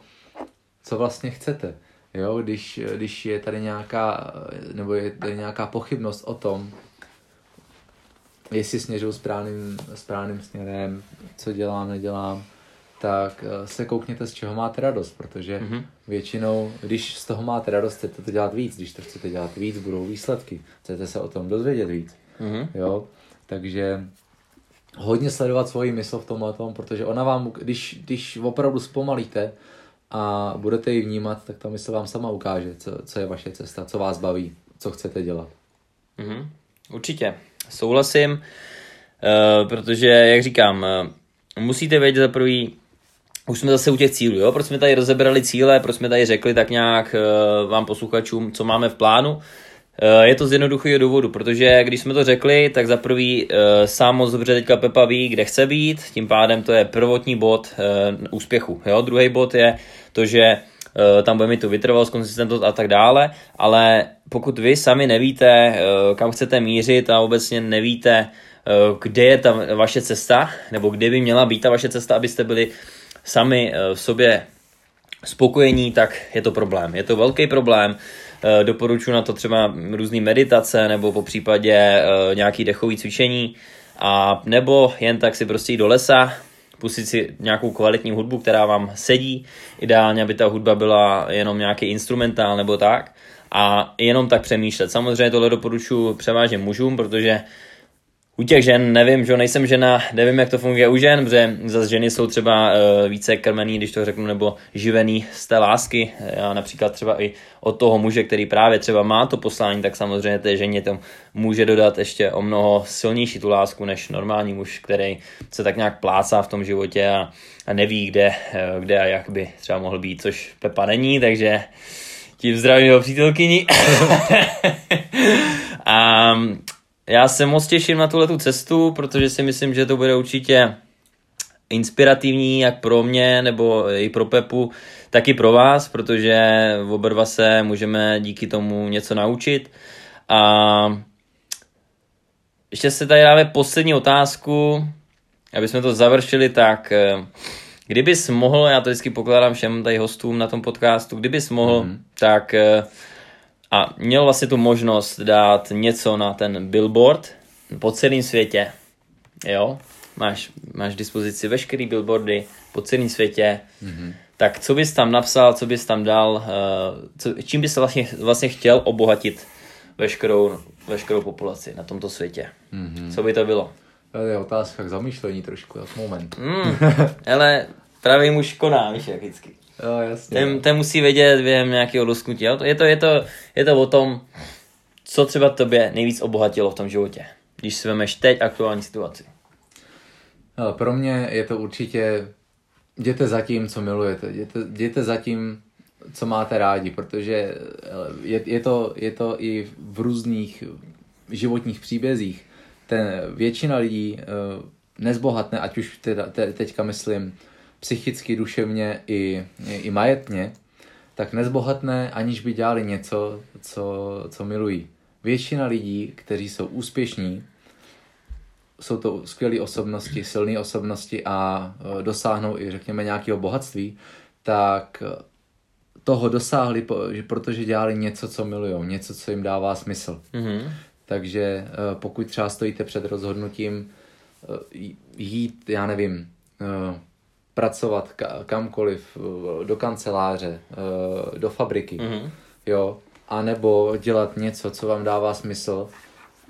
co vlastně chcete. Jo, když, když je tady nějaká, nebo je tady nějaká pochybnost o tom, jestli směřuju správným, správným směrem, co dělám, nedělám, tak eh, se koukněte, z čeho máte radost, protože mm-hmm. většinou, když z toho máte radost, chcete to dělat víc, když to chcete dělat víc, budou výsledky, chcete se o tom dozvědět víc, mm-hmm. jo, takže hodně sledovat svoji mysl v tomhle tom, protože ona vám, když, když opravdu zpomalíte a budete ji vnímat, tak ta mysl vám sama ukáže, co, co je vaše cesta, co vás baví, co chcete dělat. Mm-hmm. Určitě, souhlasím, uh, protože, jak říkám, uh, musíte vědět za prvý, už jsme zase u těch cílů, jo? proč jsme tady rozebrali cíle, proč jsme tady řekli tak nějak uh, vám posluchačům, co máme v plánu. Uh, je to z jednoduchého důvodu, protože když jsme to řekli, tak za prvý uh, sám moc dobře teďka Pepa ví, kde chce být, tím pádem to je prvotní bod uh, úspěchu. Jo? Druhý bod je to, že tam bude mít tu vytrvalost, konsistentnost a tak dále, ale pokud vy sami nevíte, kam chcete mířit a obecně nevíte, kde je ta vaše cesta, nebo kde by měla být ta vaše cesta, abyste byli sami eh, v sobě spokojení, tak je to problém. Je to velký problém. Eh, doporučuji na to třeba různé meditace nebo po případě eh, nějaký dechový cvičení a nebo jen tak si prostě jít do lesa, pustit si nějakou kvalitní hudbu, která vám sedí. Ideálně, aby ta hudba byla jenom nějaký instrumentál nebo tak. A jenom tak přemýšlet. Samozřejmě tohle doporučuji převážně mužům, protože u těch žen nevím, že nejsem žena, nevím, jak to funguje u žen, protože zase ženy jsou třeba uh, více krmený, když to řeknu, nebo živený z té lásky. Já například třeba i od toho muže, který právě třeba má to poslání, tak samozřejmě té ženě to může dodat ještě o mnoho silnější tu lásku než normální muž, který se tak nějak plácá v tom životě a, a neví, kde, eh, kde a jak by třeba mohl být, což Pepa není, takže tím zdravím jeho přítelkyni. a já se moc těším na tuhle cestu, protože si myslím, že to bude určitě inspirativní jak pro mě, nebo i pro Pepu, tak i pro vás, protože oba dva se můžeme díky tomu něco naučit. A ještě se tady dáme poslední otázku, aby jsme to završili, tak eh, kdybys mohl, já to vždycky pokládám všem tady hostům na tom podcastu, kdybys mohl, mm-hmm. tak eh, a měl vlastně tu možnost dát něco na ten billboard po celém světě, jo, máš, máš dispozici veškerý billboardy po celém světě, mm-hmm. tak co bys tam napsal, co bys tam dal, uh, co, čím bys vlastně, vlastně chtěl obohatit veškerou, veškerou populaci na tomto světě? Mm-hmm. Co by to bylo? To je otázka k zamýšlení trošku, jak moment. Mm, ale pravý muž koná, víš, jak vždycky. Jo, jasně. Ten, ten musí vědět během nějakého lusknutí. Je to, je, to, je, to, je to o tom, co třeba tobě nejvíc obohatilo v tom životě, když si vemeš teď aktuální situaci. No, pro mě je to určitě jděte za tím, co milujete. Jděte, jděte za tím, co máte rádi, protože je, je, to, je to i v různých životních příbězích. Ten, většina lidí uh, nezbohatne, ať už teda, te, teďka myslím psychicky, duševně i, i majetně, tak nezbohatne, aniž by dělali něco, co, co milují. Většina lidí, kteří jsou úspěšní, jsou to skvělé osobnosti, silné osobnosti a e, dosáhnou i, řekněme, nějakého bohatství, tak toho dosáhli, protože dělali něco, co milují, něco, co jim dává smysl. Mm-hmm. Takže e, pokud třeba stojíte před rozhodnutím e, jít, já nevím, pracovat kamkoliv, do kanceláře, eh, do fabriky, mm-hmm. jo, a nebo dělat něco, co vám dává smysl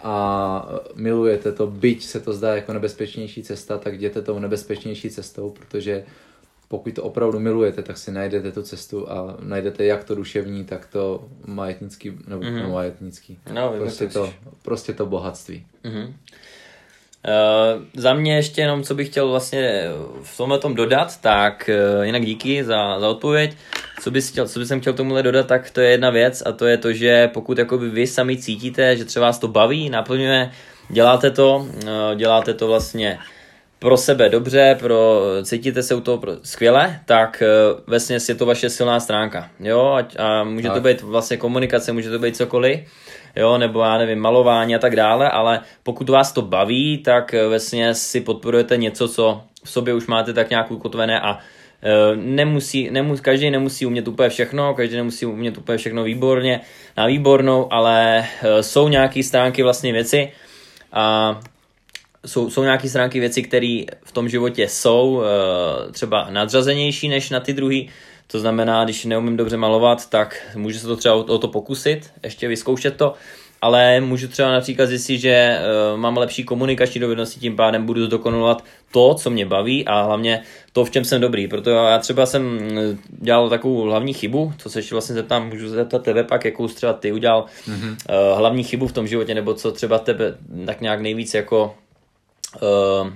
a milujete to, byť se to zdá jako nebezpečnější cesta, tak jděte tou nebezpečnější cestou, protože pokud to opravdu milujete, tak si najdete tu cestu a najdete jak to duševní, tak to majetnický, nebo mm-hmm. majetnický. No, prostě, to, prostě to bohatství. Mm-hmm. Uh, za mě ještě jenom, co bych chtěl vlastně v tomhle tom dodat, tak uh, jinak díky za, za odpověď. Co, bys chtěl, co bych chtěl tomuhle dodat, tak to je jedna věc a to je to, že pokud jakoby vy sami cítíte, že třeba vás to baví, naplňuje, děláte to, uh, děláte to vlastně pro sebe dobře, pro, cítíte se u toho pro, skvěle, tak vlastně je to vaše silná stránka. Jo? A, a může tak. to být vlastně komunikace, může to být cokoliv, jo? nebo já nevím, malování a tak dále, ale pokud vás to baví, tak vlastně si podporujete něco, co v sobě už máte tak nějak ukotvené a Eh, nemusí, nemus, každý nemusí umět úplně všechno, každý nemusí umět úplně všechno výborně, na výbornou, ale eh, jsou nějaké stránky vlastně věci a jsou, jsou nějaké stránky věci, které v tom životě jsou třeba nadřazenější než na ty druhý. To znamená, když neumím dobře malovat, tak můžu se to třeba o to pokusit, ještě vyzkoušet to ale můžu třeba například zjistit, že uh, mám lepší komunikační dovednosti, tím pádem budu zdokonalovat to, co mě baví a hlavně to, v čem jsem dobrý. Proto já třeba jsem mm, dělal takovou hlavní chybu, co se ještě vlastně zeptám, můžu zeptat tebe pak, jakou třeba ty udělal mm-hmm. uh, hlavní chybu v tom životě, nebo co třeba tebe tak nějak nejvíc jako uh,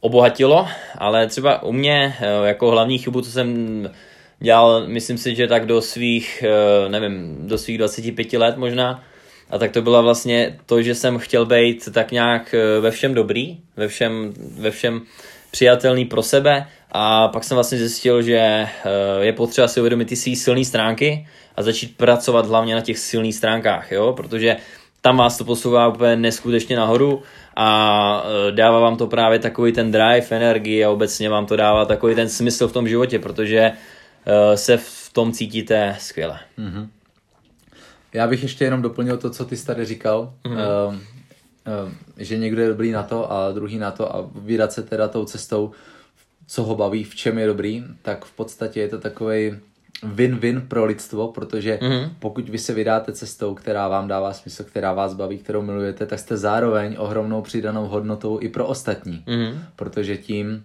obohatilo, ale třeba u mě uh, jako hlavní chybu, co jsem dělal, myslím si, že tak do svých, uh, nevím, do svých 25 let možná, a tak to bylo vlastně to, že jsem chtěl být tak nějak eh, ve všem dobrý, ve všem, ve všem přijatelný pro sebe a pak jsem vlastně zjistil, že eh, je potřeba si uvědomit ty své silné stránky a začít pracovat hlavně na těch silných stránkách, jo? protože tam vás to posouvá úplně neskutečně nahoru a eh, dává vám to právě takový ten drive, energii a obecně vám to dává takový ten smysl v tom životě, protože se v tom cítíte skvěle. Mm-hmm. Já bych ještě jenom doplnil to, co ty jsi tady říkal, mm-hmm. uh, uh, že někdo je dobrý na to a druhý na to a vydat se teda tou cestou, co ho baví, v čem je dobrý, tak v podstatě je to takový win-win pro lidstvo, protože mm-hmm. pokud vy se vydáte cestou, která vám dává smysl, která vás baví, kterou milujete, tak jste zároveň ohromnou přidanou hodnotou i pro ostatní. Mm-hmm. Protože tím,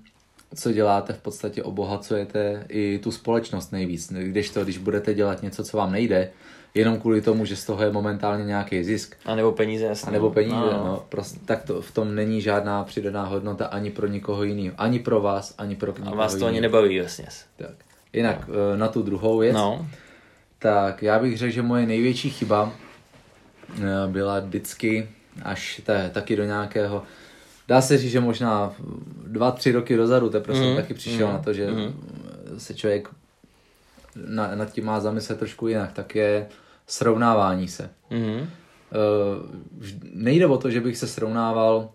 co děláte, v podstatě obohacujete i tu společnost nejvíc. Když to, když budete dělat něco, co vám nejde, jenom kvůli tomu, že z toho je momentálně nějaký zisk. A nebo peníze, jasně. A nebo peníze, no, no. no prostě, tak to, v tom není žádná přidaná hodnota ani pro nikoho jiného. Ani pro vás, ani pro nikoho A vás to ani nebaví, jasně. Tak. Jinak no. na tu druhou věc, no. tak já bych řekl, že moje největší chyba eh, byla vždycky až te, taky do nějakého dá se říct, že možná dva, tři roky dozadu teprve mm. jsem taky přišel mm. na to, že mm. se člověk na, nad tím má zamyslet trošku jinak, tak je srovnávání se. Mm-hmm. Uh, nejde o to, že bych se srovnával,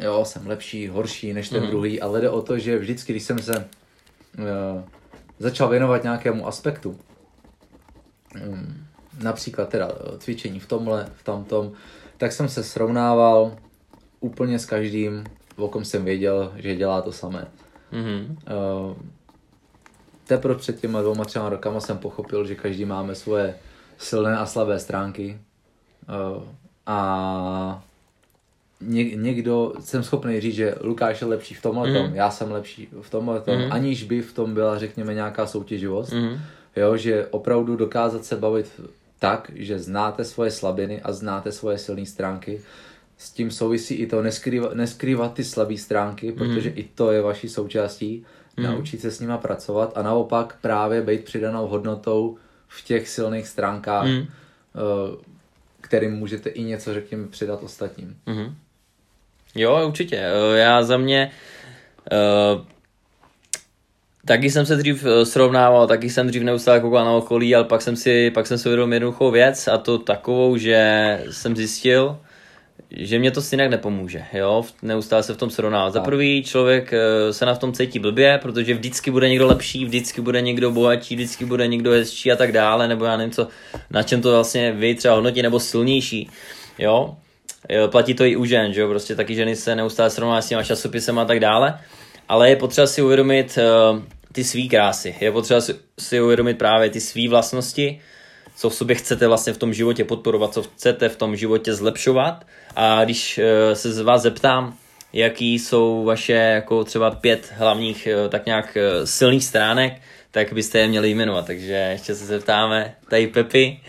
jo, jsem lepší, horší než ten mm-hmm. druhý, ale jde o to, že vždycky, když jsem se uh, začal věnovat nějakému aspektu, um, například teda cvičení v tomhle, v tamtom, tak jsem se srovnával úplně s každým, o kom jsem věděl, že dělá to samé. Mm-hmm. Uh, teprve před těma dvouma, třema rokama jsem pochopil, že každý máme svoje silné a slabé stránky. Uh, a ně, někdo, jsem schopný říct, že Lukáš je lepší v tomhle mm. já jsem lepší v tomhle mm. aniž by v tom byla, řekněme, nějaká soutěživost. Mm. Jo, že opravdu dokázat se bavit tak, že znáte svoje slabiny a znáte svoje silné stránky. S tím souvisí i to neskrývat, neskrývat ty slabé stránky, protože mm. i to je vaší součástí mm. naučit se s nima pracovat a naopak právě být přidanou hodnotou v těch silných stránkách, mm. kterým můžete i něco, řekněme, přidat ostatním. Mm. Jo, určitě. Eh, já za mě uh, taky jsem se dřív srovnával, taky jsem dřív neustále koukal na okolí, ale pak jsem si, pak jsem si uvědomil jednoduchou věc a to takovou, že jsem zjistil, že mě to jinak nepomůže, jo, neustále se v tom srovná. Za prvý člověk eh, se na v tom cítí blbě, protože vždycky bude někdo lepší, vždycky bude někdo bohatší, vždycky bude někdo hezčí a tak dále, nebo já nevím co, na čem to vlastně vy třeba hodnotí, nebo silnější, jo. Platí to i u žen, že jo, prostě taky ženy se neustále srovnávají s těma časopisem a tak dále, ale je potřeba si uvědomit uh, ty svý krásy, je potřeba si, si uvědomit právě ty svý vlastnosti, co v sobě chcete vlastně v tom životě podporovat, co chcete v tom životě zlepšovat. A když eh, se z vás zeptám, jaký jsou vaše jako třeba pět hlavních eh, tak nějak eh, silných stránek, tak byste je měli jmenovat. Takže ještě se zeptáme tady Pepi,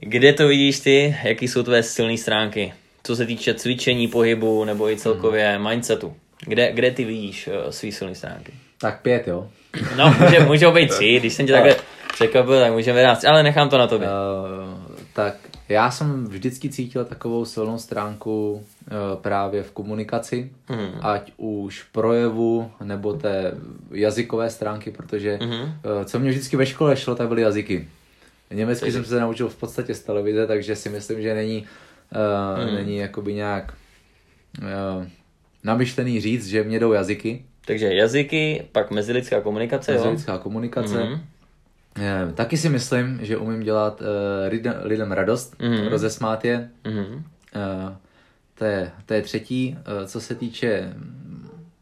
kde to vidíš ty, jaký jsou tvé silné stránky, co se týče cvičení, pohybu nebo i celkově hmm. mindsetu. Kde, kde ty vidíš svý silné stránky? Tak pět, jo. No, může, můžou být tři, když jsem tě takhle překvapil, tak můžeme dát, ale nechám to na tobě. Uh, tak já jsem vždycky cítil takovou silnou stránku e, právě v komunikaci, Mhm. ať už projevu nebo té jazykové stránky, protože Mhm. e, co mě vždycky ve škole šlo, tak byly jazyky. Německy jsem se naučil v podstatě z televize, takže si myslím, že není, e, Mhm. není jakoby nějak e, namyšlený říct, že mě jdou jazyky, Takže jazyky, pak mezilidská komunikace, jo? lidská komunikace. Mhm. E, taky si myslím, že umím dělat lidem, lidem radost, Mhm. rozesmát je, Mhm. Eh, to, je, to je třetí. Eh, Co se týče,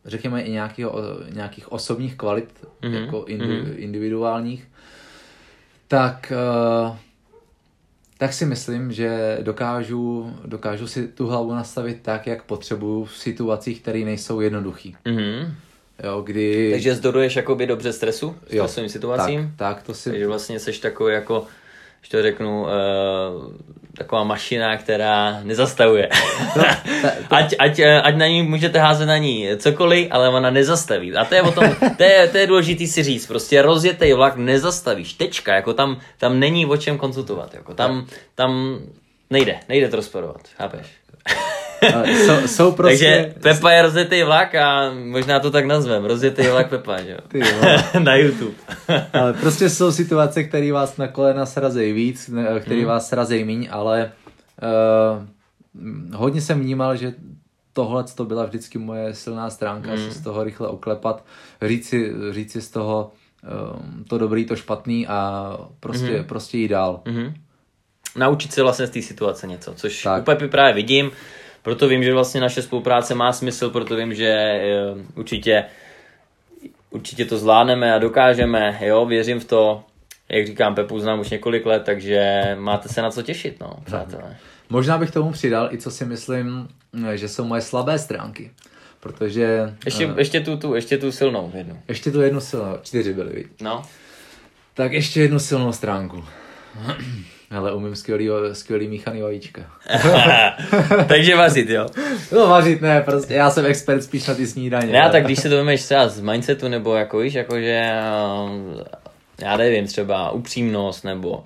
řekněme, i nějakého, nějakých osobních kvalit, Mhm, jako indi, mhm. individuálních, tak, eh, tak si myslím, že dokážu, dokážu si tu hlavu nastavit tak, jak potřebuju v situacích, které nejsou jednoduché. Mhm. Jo, kdy... Takže zdoruješ jakoby dobře stresu, stresovým situacím? Tak, tak, to si... Takže vlastně jsi takový jako, když to řeknu, uh, taková mašina, která nezastavuje. No, ať, ať, eh, ať na ní můžete házet na ní cokoliv, ale ona nezastaví. A to je o tom, to je, to je důležitý si říct. Prostě rozjetej vlak nezastavíš. Tečka. Jako tam, tam není o čem konzultovat. Jako tam, tam nejde, nejde to rozporovat. Chápeš? Jsou, jsou prostě... Takže Pepa je rozjetý vlak a možná to tak nazvem. Rozjetý vlak Pepa, že jo? Na YouTube. Ale prostě jsou situace, které vás na kolena srazejí víc, které Hmm. vás srazejí míň, ale uh, hodně jsem vnímal, že tohle to byla vždycky moje silná stránka, Hmm. se z toho rychle oklepat, říct si, říct si z toho um, to dobrý, to špatný a prostě, Hmm. prostě jít dál. Mhm. Naučit se vlastně z té situace něco, což Tak. u Pepy právě vidím, proto vím, že vlastně naše spolupráce má smysl, proto vím, že eh, určitě, určitě to zvládneme a dokážeme, jo, věřím v to, jak říkám, Pepu znám už několik let, takže máte se na co těšit, no, přátelé. Možná bych tomu přidal i co si myslím, že jsou moje slabé stránky, protože Ještě, eh, ještě, tu, tu, ještě tu silnou jednu. ještě tu jednu silnou, čtyři byly, viď? No. Tak ještě jednu silnou stránku. Ale umím skvělý, skvělý míchaný vajíčka. takže vařit, jo. No vařit ne, prostě já jsem expert spíš na ty snídaně. Ne, ale- tak když se to vemeš třeba z mindsetu, nebo jako víš, jakože, um, já nevím, třeba upřímnost, nebo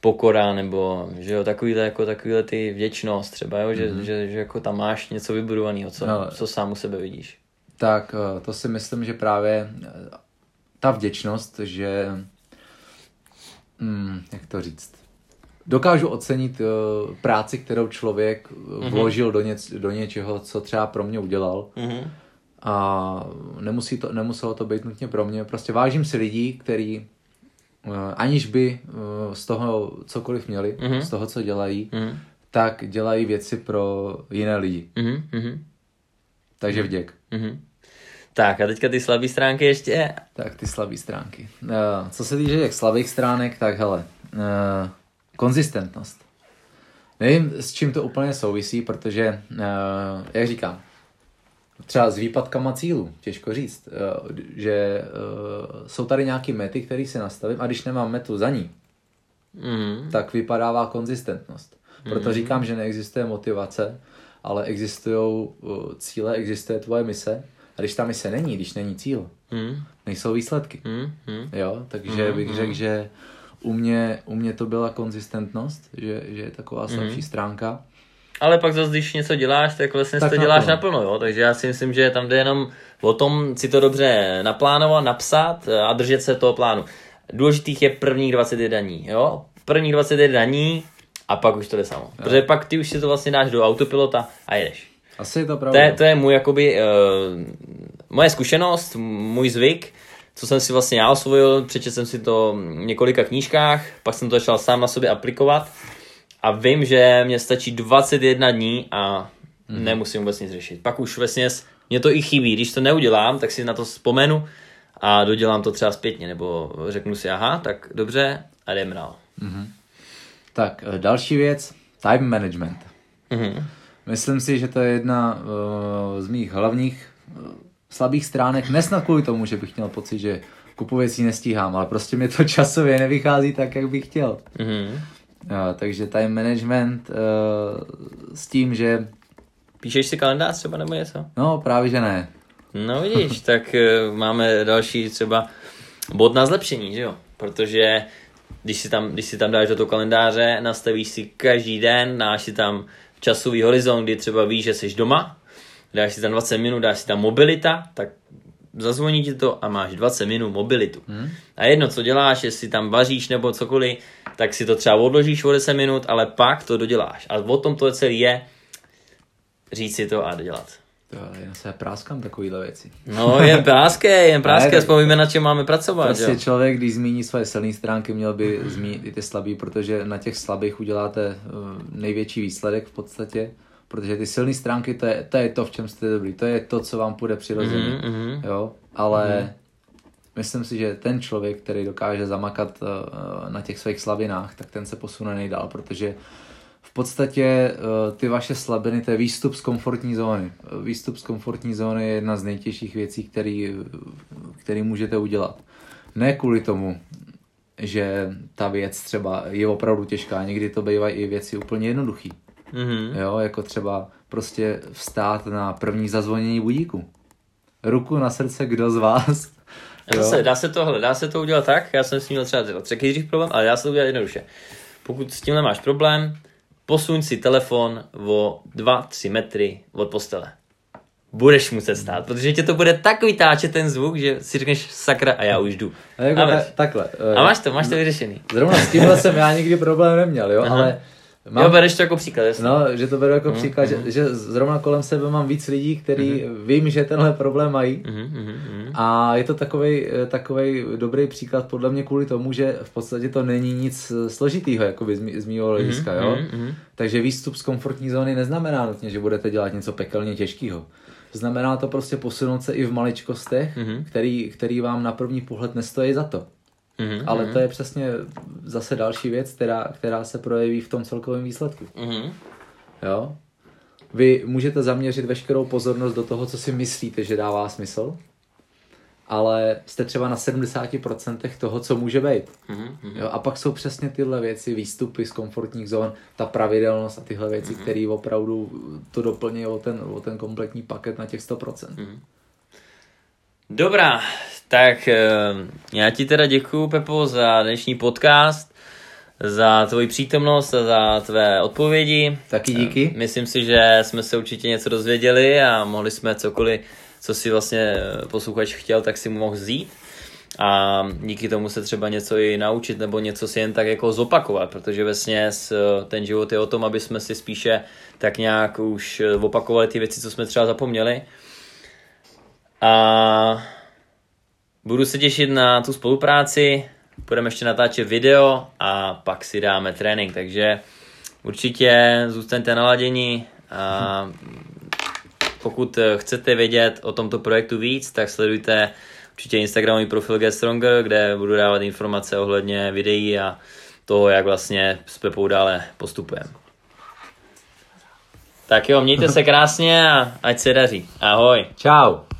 pokora, nebo že jo, takovýhle, jako takovýhle ty vděčnost třeba, jo, že, že, že, jako tam máš něco vybudovaného, co, No. co sám u sebe vidíš. Tak eh, to si myslím, že právě eh, ta vděčnost, že... Hmm, jak to říct? Dokážu ocenit uh, práci, kterou člověk mm-hmm. vložil do, něc, do něčeho, co třeba pro mě udělal. Mhm. A nemusí to, nemuselo to být nutně pro mě. Prostě vážím si lidí, který uh, aniž by uh, z toho cokoliv měli, Mhm. z toho, co dělají, Mhm. tak dělají věci pro jiné lidi. Mhm. Mhm. Takže vděk. Mhm. Tak a teďka ty slabé stránky ještě. Tak ty slabé stránky. Uh, co se týče těch slabých stránek, tak hele, uh, konzistentnost. Nevím, s čím to úplně souvisí, protože, uh, jak říkám, třeba s výpadkama cílů, těžko říct, uh, že uh, jsou tady nějaké mety, které si nastavím a když nemám metu za ní, Mhm. tak vypadává konzistentnost. Proto říkám, že neexistuje motivace, ale existují cíle, existuje tvoje mise a když ta mise není, když není cíl, Mhm. nejsou výsledky. Mhm. Mhm. Jo, takže bych řekl, že u mě, u mě to byla konzistentnost, že, že je taková slabší stránka. Ale pak zase, když něco děláš, tak vlastně Tak to děláš naplno. jo? takže já si myslím, že tam jde jenom o tom si to dobře naplánovat, napsat a držet se toho plánu. Důležitých je prvních 21 dní, jo? Prvních 21 dní a pak už to jde samo. Protože pak ty už si to vlastně dáš do autopilota a jedeš. Asi je to To pravda. je, to je můj jakoby, uh, moje zkušenost, můj zvyk, co jsem si vlastně já osvojil, přečetl jsem si to v několika knížkách, pak jsem to začal sám na sobě aplikovat a vím, že mě stačí 21 dní a mm. nemusím vůbec nic řešit. Pak už vlastně mě to i chybí, když to neudělám, tak si na to vzpomenu a dodělám to třeba zpětně, nebo řeknu si, aha, tak dobře a jdem dál. Tak eh, další věc, time management. Mhm. Myslím si, že to je jedna uh, z mých hlavních uh, slabých stránek. Nesnad kvůli tomu, že bych měl pocit, že kupu věcí nestíhám, ale prostě mě to časově nevychází tak, jak bych chtěl. Mhm. Uh, takže time management uh, s tím, že Píšeš si kalendář třeba nebo něco? no právě, že ne. No vidíš, tak eh, máme další třeba bod na zlepšení, že jo? Protože když si tam, když si tam dáš do toho kalendáře, nastavíš si každý den, dáš si tam časový horizont, kdy třeba víš, že jsi doma, dáš si tam 20 minut, dáš si tam mobilita, tak zazvoní ti to a máš 20 minut mobilitu. Hmm. A jedno, co děláš, jestli tam vaříš nebo cokoliv, tak si to třeba odložíš o 10 minut, ale pak to doděláš. A o tom to celý je říct si to a dodělat. To jen se práskám takovýhle věci. No, jen práské, jen práské, aspoň víme, na čem máme pracovat. Prostě jo? člověk, když zmíní svoje silné stránky, měl by zmínit i ty slabý, protože na těch slabých uděláte uh, největší výsledek v podstatě, protože ty silné stránky, to je, to je to, v čem jste dobrý, to je to, co vám půjde přirozeně, mm-hmm. jo, ale mm-hmm. myslím si, že ten člověk, který dokáže zamakat uh, na těch svých slabinách, tak ten se posune nejdál, protože v podstatě uh, ty vaše slabiny, to je výstup z komfortní zóny. Výstup z komfortní zóny je jedna z nejtěžších věcí, který, který můžete udělat. Ne kvůli tomu, že ta věc třeba je opravdu těžká, někdy to bývají i věci úplně jednoduché. Mm-hmm. Jo, jako třeba prostě vstát na první zazvonění budíku. Ruku na srdce, kdo z vás. Jo? Zase, dá se tohle, dá se to udělat tak, já jsem s tím měl třeba třetí problém, ale dá se to udělat jednoduše. Pokud s tím nemáš problém, posuň si telefon o 2-3 metry od postele. Budeš muset stát, protože tě to bude tak vytáčet ten zvuk, že si řekneš sakra a já už jdu. A, jako a, ta, takhle. A máš to, máš to vyřešený. Zrovna s tímhle jsem já nikdy problém neměl, jo, Aha. ale Mám, jo, bereš to jako příklad, jasně. No, že to beru jako mm, příklad, mm. Že, že zrovna kolem sebe mám víc lidí, který mm. vím, že tenhle problém mají. Mm, mm, a je to takový takovej dobrý příklad podle mě kvůli tomu, že v podstatě to není nic složitýho, jakoby z, mý, z mýho hlediska, mm, jo. Mm, Takže výstup z komfortní zóny neznamená nutně, že budete dělat něco pekelně těžkého. Znamená to prostě posunout se i v maličkostech, mm. který, který vám na první pohled nestojí za to. Mm-hmm, Ale mm-hmm. to je přesně zase další věc, která, která se projeví v tom celkovém výsledku. Mm-hmm. Jo? Vy můžete zaměřit veškerou pozornost do toho, co si myslíte, že dává smysl, ale jste třeba na 70% toho, co může být. Mm-hmm. Jo? A pak jsou přesně tyhle věci, výstupy z komfortních zón, ta pravidelnost a tyhle věci, mm-hmm. které opravdu to doplní o ten, o ten kompletní paket na těch 100%. Mm-hmm. Dobrá, tak eh, já ti teda děkuju, Pepo, za dnešní podcast, za tvoji přítomnost a za tvé odpovědi. Taky díky. Eh, myslím si, že jsme se určitě něco dozvěděli a mohli jsme cokoliv, co si vlastně eh, posluchač chtěl, tak si mu mohl vzít. A díky tomu se třeba něco i naučit nebo něco si jen tak jako zopakovat, protože vlastně ten život je o tom, aby jsme si spíše tak nějak už opakovali ty věci, co jsme třeba zapomněli. A Budu se těšit na tu spolupráci, budeme ještě natáčet video a pak si dáme trénink, takže určitě zůstaňte naladěni a pokud chcete vědět o tomto projektu víc, tak sledujte určitě Instagramový profil Get Stronger, kde budu dávat informace ohledně videí a toho, jak vlastně s Pepou dále postupujeme. Tak jo, mějte se krásně a ať se daří. Ahoj. Ciao.